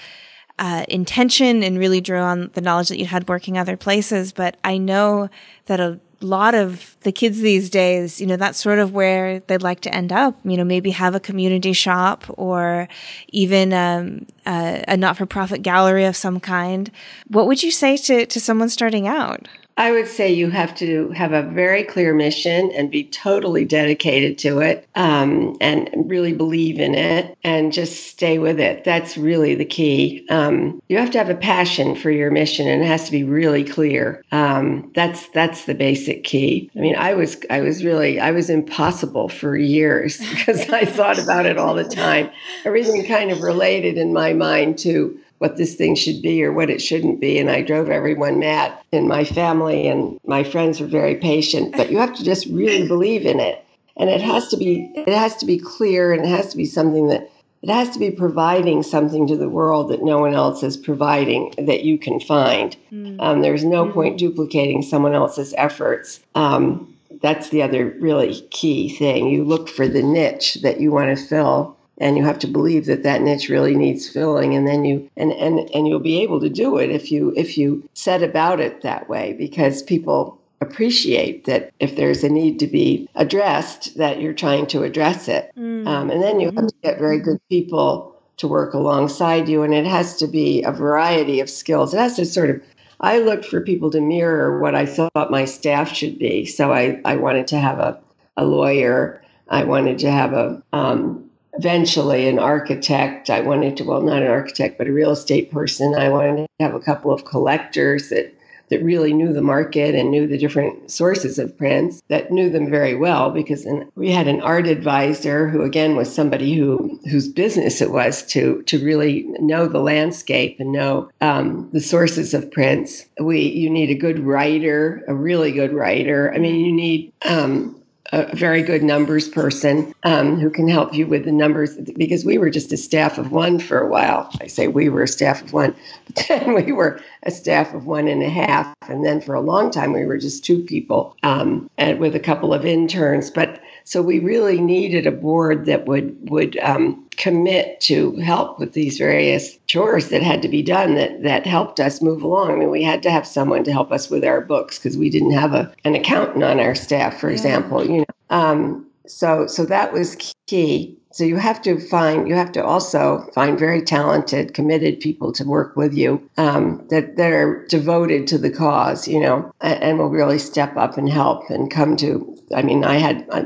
uh, intention and really drew on the knowledge that you had working other places. But I know that a lot of the kids these days, you know, that's sort of where they'd like to end up. You know, maybe have a community shop or even um, a, a not-for-profit gallery of some kind. What would you say to to someone starting out? I would say you have to have a very clear mission and be totally dedicated to it um, and really believe in it and just stay with it. That's really the key. Um, you have to have a passion for your mission and it has to be really clear. Um, that's that's the basic key. I mean, I was I was really I was impossible for years because I thought about it all the time. Everything kind of related in my mind to what this thing should be or what it shouldn't be. And I drove everyone mad. And my family and my friends were very patient, but you have to just really believe in it. And it has to be it has to be clear and it has to be something that it has to be providing something to the world that no one else is providing that you can find. Mm. Um, there's no mm. point duplicating someone else's efforts. Um, that's the other really key thing. You look for the niche that you want to fill and you have to believe that that niche really needs filling and then you and and and you'll be able to do it if you if you set about it that way because people appreciate that if there's a need to be addressed, that you're trying to address it. Mm. Um, and then you have to get very good people to work alongside you, and it has to be a variety of skills. It has to sort of I looked for people to mirror what I thought my staff should be. So I, I wanted to have a, a lawyer. I wanted to have a um, eventually an architect. I wanted to, well, not an architect, but a real estate person. I wanted to have a couple of collectors that that really knew the market and knew the different sources of prints that knew them very well because we had an art advisor who again was somebody who whose business it was to to really know the landscape and know um, the sources of prints we you need a good writer a really good writer i mean you need um, a very good numbers person um, who can help you with the numbers because we were just a staff of one for a while. I say we were a staff of one, but then we were a staff of one and a half. And then for a long time, we were just two people um, and with a couple of interns. But so we really needed a board that would would um, commit to help with these various chores that had to be done that that helped us move along. I mean, we had to have someone to help us with our books because we didn't have a an accountant on our staff, for yeah. example. You know, um, so so that was key. So you have to find, you have to also find very talented, committed people to work with you um, that, that are devoted to the cause, you know, and, and, will really step up and help and come to. I mean, I had uh,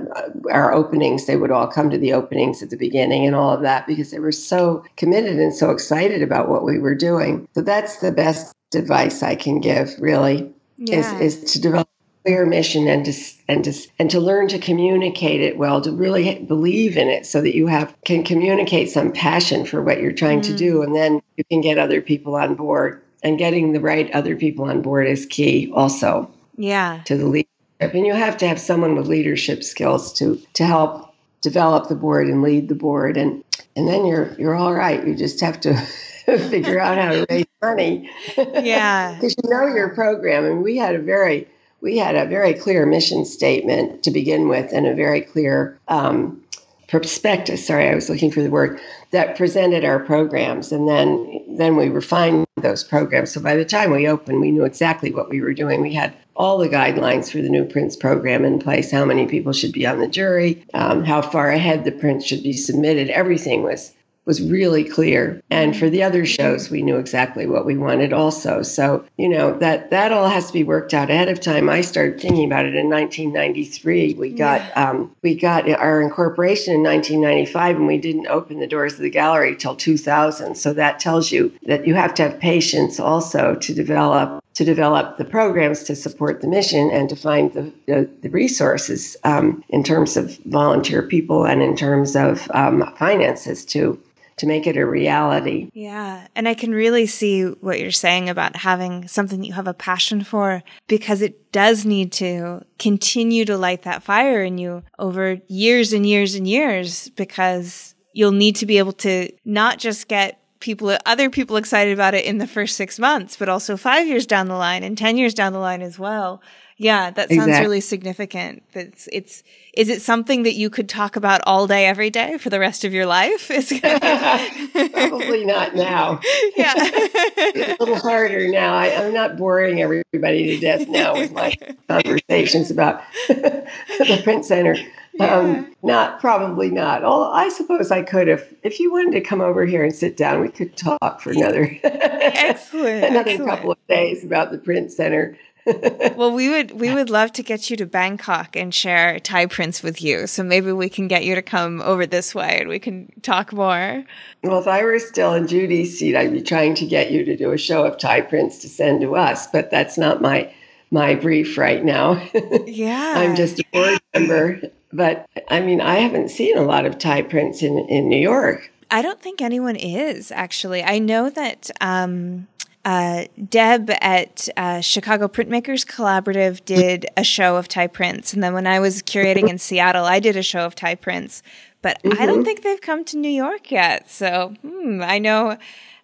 our openings, they would all come to the openings at the beginning and all of that because they were so committed and so excited about what we were doing. So that's the best advice I can give, really, yeah. is, is to develop clear mission and to and to and to learn to communicate it well to really believe in it so that you have can communicate some passion for what you're trying mm. to do. And then you can get other people on board and getting the right other people on board is key also. Yeah. To the leadership and you have to have someone with leadership skills to to help develop the board and lead the board. And and then you're you're all right. You just have to figure out how to raise money. Yeah. Because you know your program. And we had a very we had a very clear mission statement to begin with and a very clear um, prospectus sorry i was looking for the word that presented our programs. And then then we refined those programs. So by the time we opened we knew exactly what we were doing. We had all the guidelines for the new prints program in place how many people should be on the jury um, how far ahead the prints should be submitted. Everything was was really clear. And for the other shows, we knew exactly what we wanted also. So, you know, that that all has to be worked out ahead of time. I started thinking about it in 1993. We got yeah. um, we got our incorporation in 1995, and we didn't open the doors of the gallery till 2000. So that tells you that you have to have patience also to develop to develop the programs to support the mission and to find the, the, the resources um, in terms of volunteer people and in terms of um, finances to to make it a reality. Yeah. And I can really see what you're saying about having something that you have a passion for because it does need to continue to light that fire in you over years and years and years because you'll need to be able to not just get people, other people excited about it in the first six months, but also five years down the line and 10 years down the line as well. Yeah, that sounds exactly. really significant. It's it's is it something that you could talk about all day every day for the rest of your life? Probably not now. Yeah. it's a little harder now. I, am not boring everybody to death now with my conversations about the print center. Yeah. Um, not probably not. Well, I suppose I could if if you wanted to come over here and sit down, we could talk for another excellent another excellent. couple of days about the print center. well, we would we would love to get you to Bangkok and share Thai prints with you. So maybe we can get you to come over this way and we can talk more. Well, if I were still in Judy's seat, I'd be trying to get you to do a show of Thai prints to send to us, but that's not my my brief right now. Yeah. I'm just a board member, but I mean, I haven't seen a lot of Thai prints in in New York. I don't think anyone is actually. I know that um, uh, Deb at uh, Chicago Printmakers Collaborative did a show of Thai prints, and then when I was curating in Seattle, I did a show of Thai prints. But mm-hmm. I don't mm-hmm. think they've come to New York yet. So hmm, I know,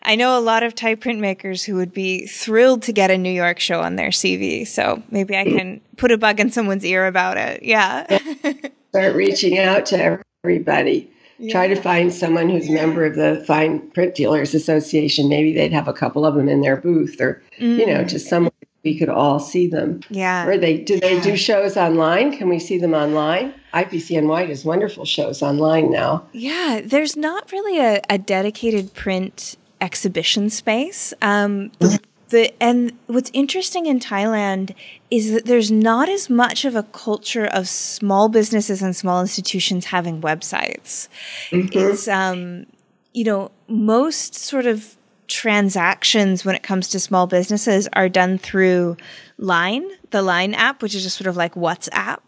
I know a lot of Thai printmakers who would be thrilled to get a New York show on their CV. So maybe I can put a bug in someone's ear about it. Yeah. Start reaching out to everybody. Yeah. Try to find someone who's a member of the Fine Print Dealers Association. Maybe they'd have a couple of them in their booth, or mm. you know, mm. just someone we could all see them. Yeah. Or they do they do shows online? Can we see them online? IPCNY does wonderful shows online now. Yeah, there's not really a, a dedicated print exhibition space. Um, the, the, and what's interesting in Thailand is that there's not as much of a culture of small businesses and small institutions having websites. Mm-hmm. It's um, you know, most sort of transactions when it comes to small businesses are done through Line, the Line app, which is just sort of like WhatsApp.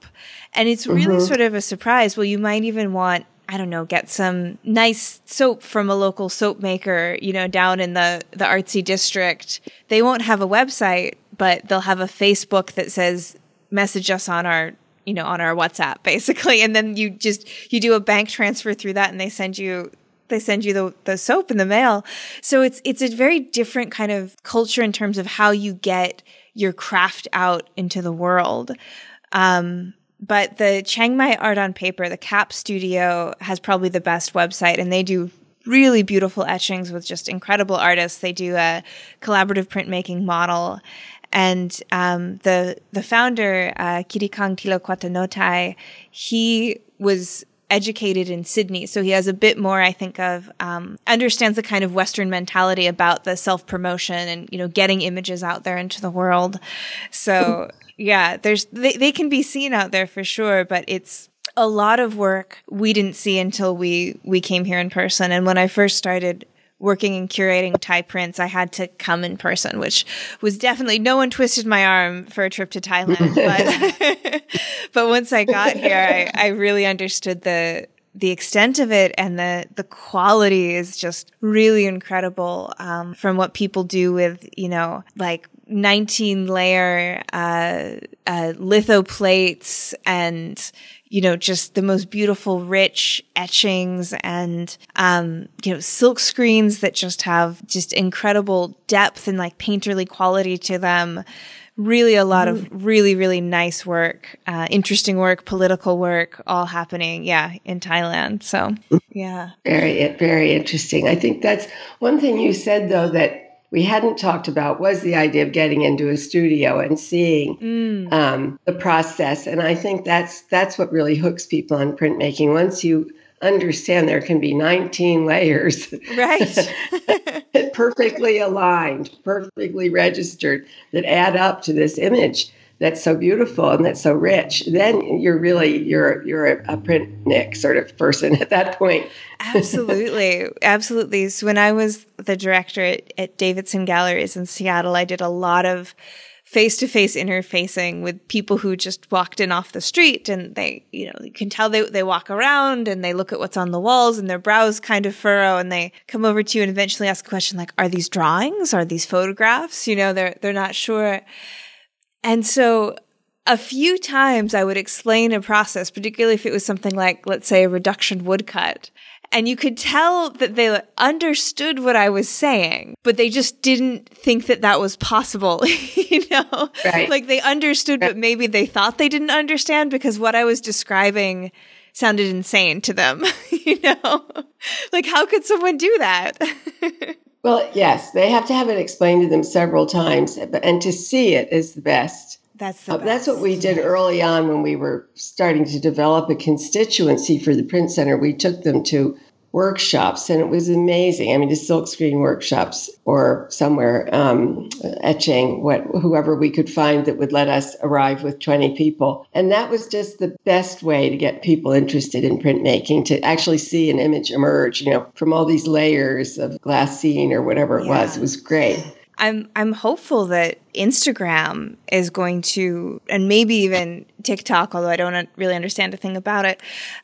And it's really mm-hmm. sort of a surprise. Well, you might even want, I don't know, get some nice soap from a local soap maker, you know, down in the, the artsy district. They won't have a website, but they'll have a Facebook that says, message us on our you know on our whatsapp basically and then you just you do a bank transfer through that and they send you they send you the, the soap in the mail. So it's, it's a very different kind of culture in terms of how you get your craft out into the world. Um, but the Chiang Mai Art on Paper, the CAP studio has probably the best website and they do really beautiful etchings with just incredible artists. They do a collaborative printmaking model. And um, the the founder, uh, Kitikong Tilokwattanotai, he was educated in Sydney. So he has a bit more, I think, of, um, understands the kind of Western mentality about the self promotion and, you know, getting images out there into the world. So yeah, there's, they, they can be seen out there for sure, but it's, a lot of work we didn't see until we we came here in person and when i first started working and curating Thai prints, I had to come in person, which was definitely no one twisted my arm for a trip to Thailand. But, but once I got here, I, I really understood the the extent of it and the the quality is just really incredible um, from what people do with you know like 19 layer uh, uh, litho plates and you know, just the most beautiful, rich etchings and, um, you know, silk screens that just have just incredible depth and like painterly quality to them. Really a lot of really, really nice work, uh, interesting work, political work, all happening. Yeah. In Thailand. So yeah. Very, very interesting. I think that's one thing you said though, that we hadn't talked about was the idea of getting into a studio and seeing mm. um, the process. And I think that's that's what really hooks people on printmaking. Once you understand there can be 19 layers, right? perfectly aligned, perfectly registered that add up to this image that's so beautiful and that's so rich, then you're really you're you're a, a print Nick sort of person at that point. absolutely, absolutely. So when I was the director at, at Davidson Galleries in Seattle, I did a lot of face to face interfacing with people who just walked in off the street and they, you know, you can tell they, they walk around and they look at what's on the walls and their brows kind of furrow and they come over to you and eventually ask a question like, are these drawings? Are these photographs? You know, they're, they're not sure. And so a few times I would explain a process, particularly if it was something like, let's say, a reduction woodcut. And you could tell that they understood what I was saying, but they just didn't think that that was possible. you know, right. like they understood, but maybe they thought they didn't understand because what I was describing sounded insane to them. you know, like how could someone do that? Well, yes, they have to have it explained to them several times, and to see it is the best. That's the uh, that's what we did early on when we were starting to develop a constituency for the print center. We took them to workshops, and it was amazing. I mean, the silkscreen workshops or somewhere um, etching, what whoever we could find that would let us arrive with 20 people, and that was just the best way to get people interested in printmaking to actually see an image emerge, you know, from all these layers of glassine or whatever it yeah. was. It was great. I'm I'm hopeful that Instagram is going to, and maybe even TikTok, although I don't really understand a thing about it,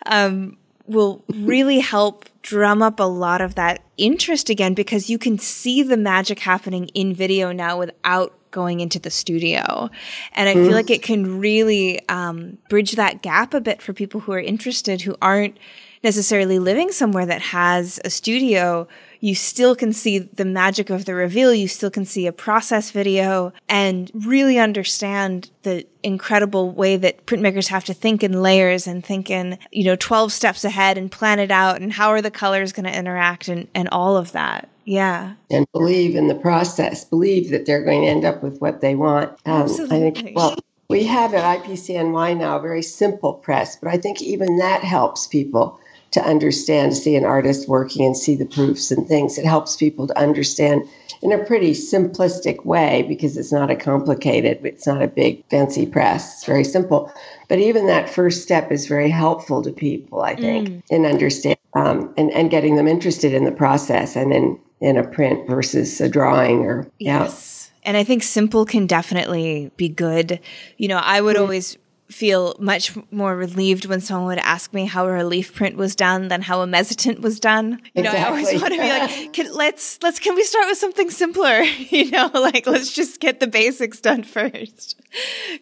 um, will really help drum up a lot of that interest again because you can see the magic happening in video now without going into the studio. And I mm. feel like it can really um, bridge that gap a bit for people who are interested who aren't necessarily living somewhere that has a studio you still can see the magic of the reveal. You still can see a process video and really understand the incredible way that printmakers have to think in layers and think in, you know, 12 steps ahead and plan it out and how are the colors going to interact and, and all of that. Yeah. And believe in the process, believe that they're going to end up with what they want. Um, Absolutely. I think, well, we have at IPCNY now a very simple press, but I think even that helps people to understand, see an artist working and see the proofs and things. It helps people to understand in a pretty simplistic way because it's not a complicated, it's not a big fancy press. It's very simple. But even that first step is very helpful to people, I think, mm. in understanding um, and, and getting them interested in the process and in, in a print versus a drawing or, yes. Yeah. And I think simple can definitely be good. You know, I would mm. always feel much more relieved when someone would ask me how a relief print was done than how a mezzotint was done. You know. I always want to be like, can, let's let's can we start with something simpler? you know, like let's just get the basics done first.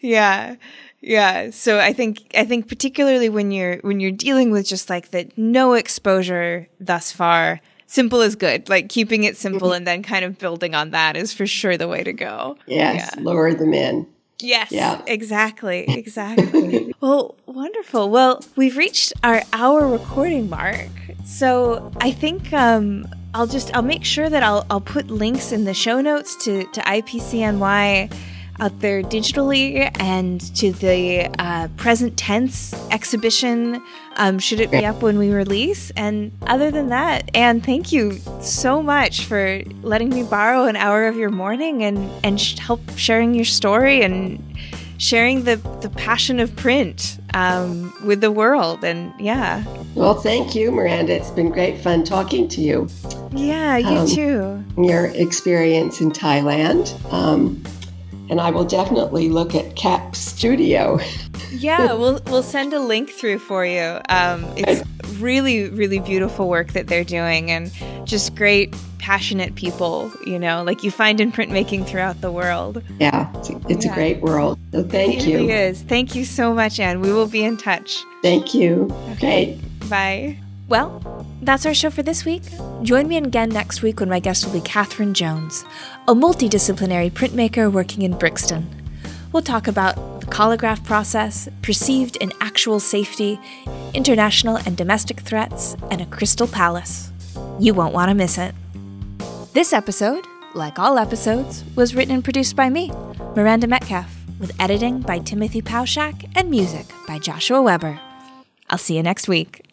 yeah. Yeah. So I think I think particularly when you're when you're dealing with just like the no exposure thus far, simple is good. Like keeping it simple mm-hmm. and then kind of building on that is for sure the way to go. Yes, yeah. lower them in. Yes. Yeah. Exactly. Exactly. well, wonderful. Well, we've reached our hour recording mark. So I think um, I'll just I'll make sure that I'll I'll put links in the show notes to to IPCNY out there digitally and to the uh, present tense exhibition um, should it be up when we release. And other than that and thank you so much for letting me borrow an hour of your morning and and sh- help sharing your story and sharing the the passion of print um, with the world. And yeah. Well thank you miranda. It's been great fun talking to you. Yeah you um, too. your experience in thailand um, and I will definitely look at Cap Studio. yeah, we'll we'll send a link through for you. Um, it's really really beautiful work that they're doing, and just great passionate people. You know, like you find in printmaking throughout the world. Yeah, it's, a, it's yeah. a great world. So thank it you. Really is. Thank you so much, Anne. We will be in touch. Thank you. Okay. Bye. Well, that's our show for this week. Join me again next week when my guest will be Catherine Jones, a multidisciplinary printmaker working in Brixton. We'll talk about the collagraph process, perceived and actual safety, international and domestic threats, and a crystal palace. You won't want to miss it. This episode, like all episodes, was written and produced by me, Miranda Metcalf, with editing by Timothy Pauschak and music by Joshua Weber. I'll see you next week.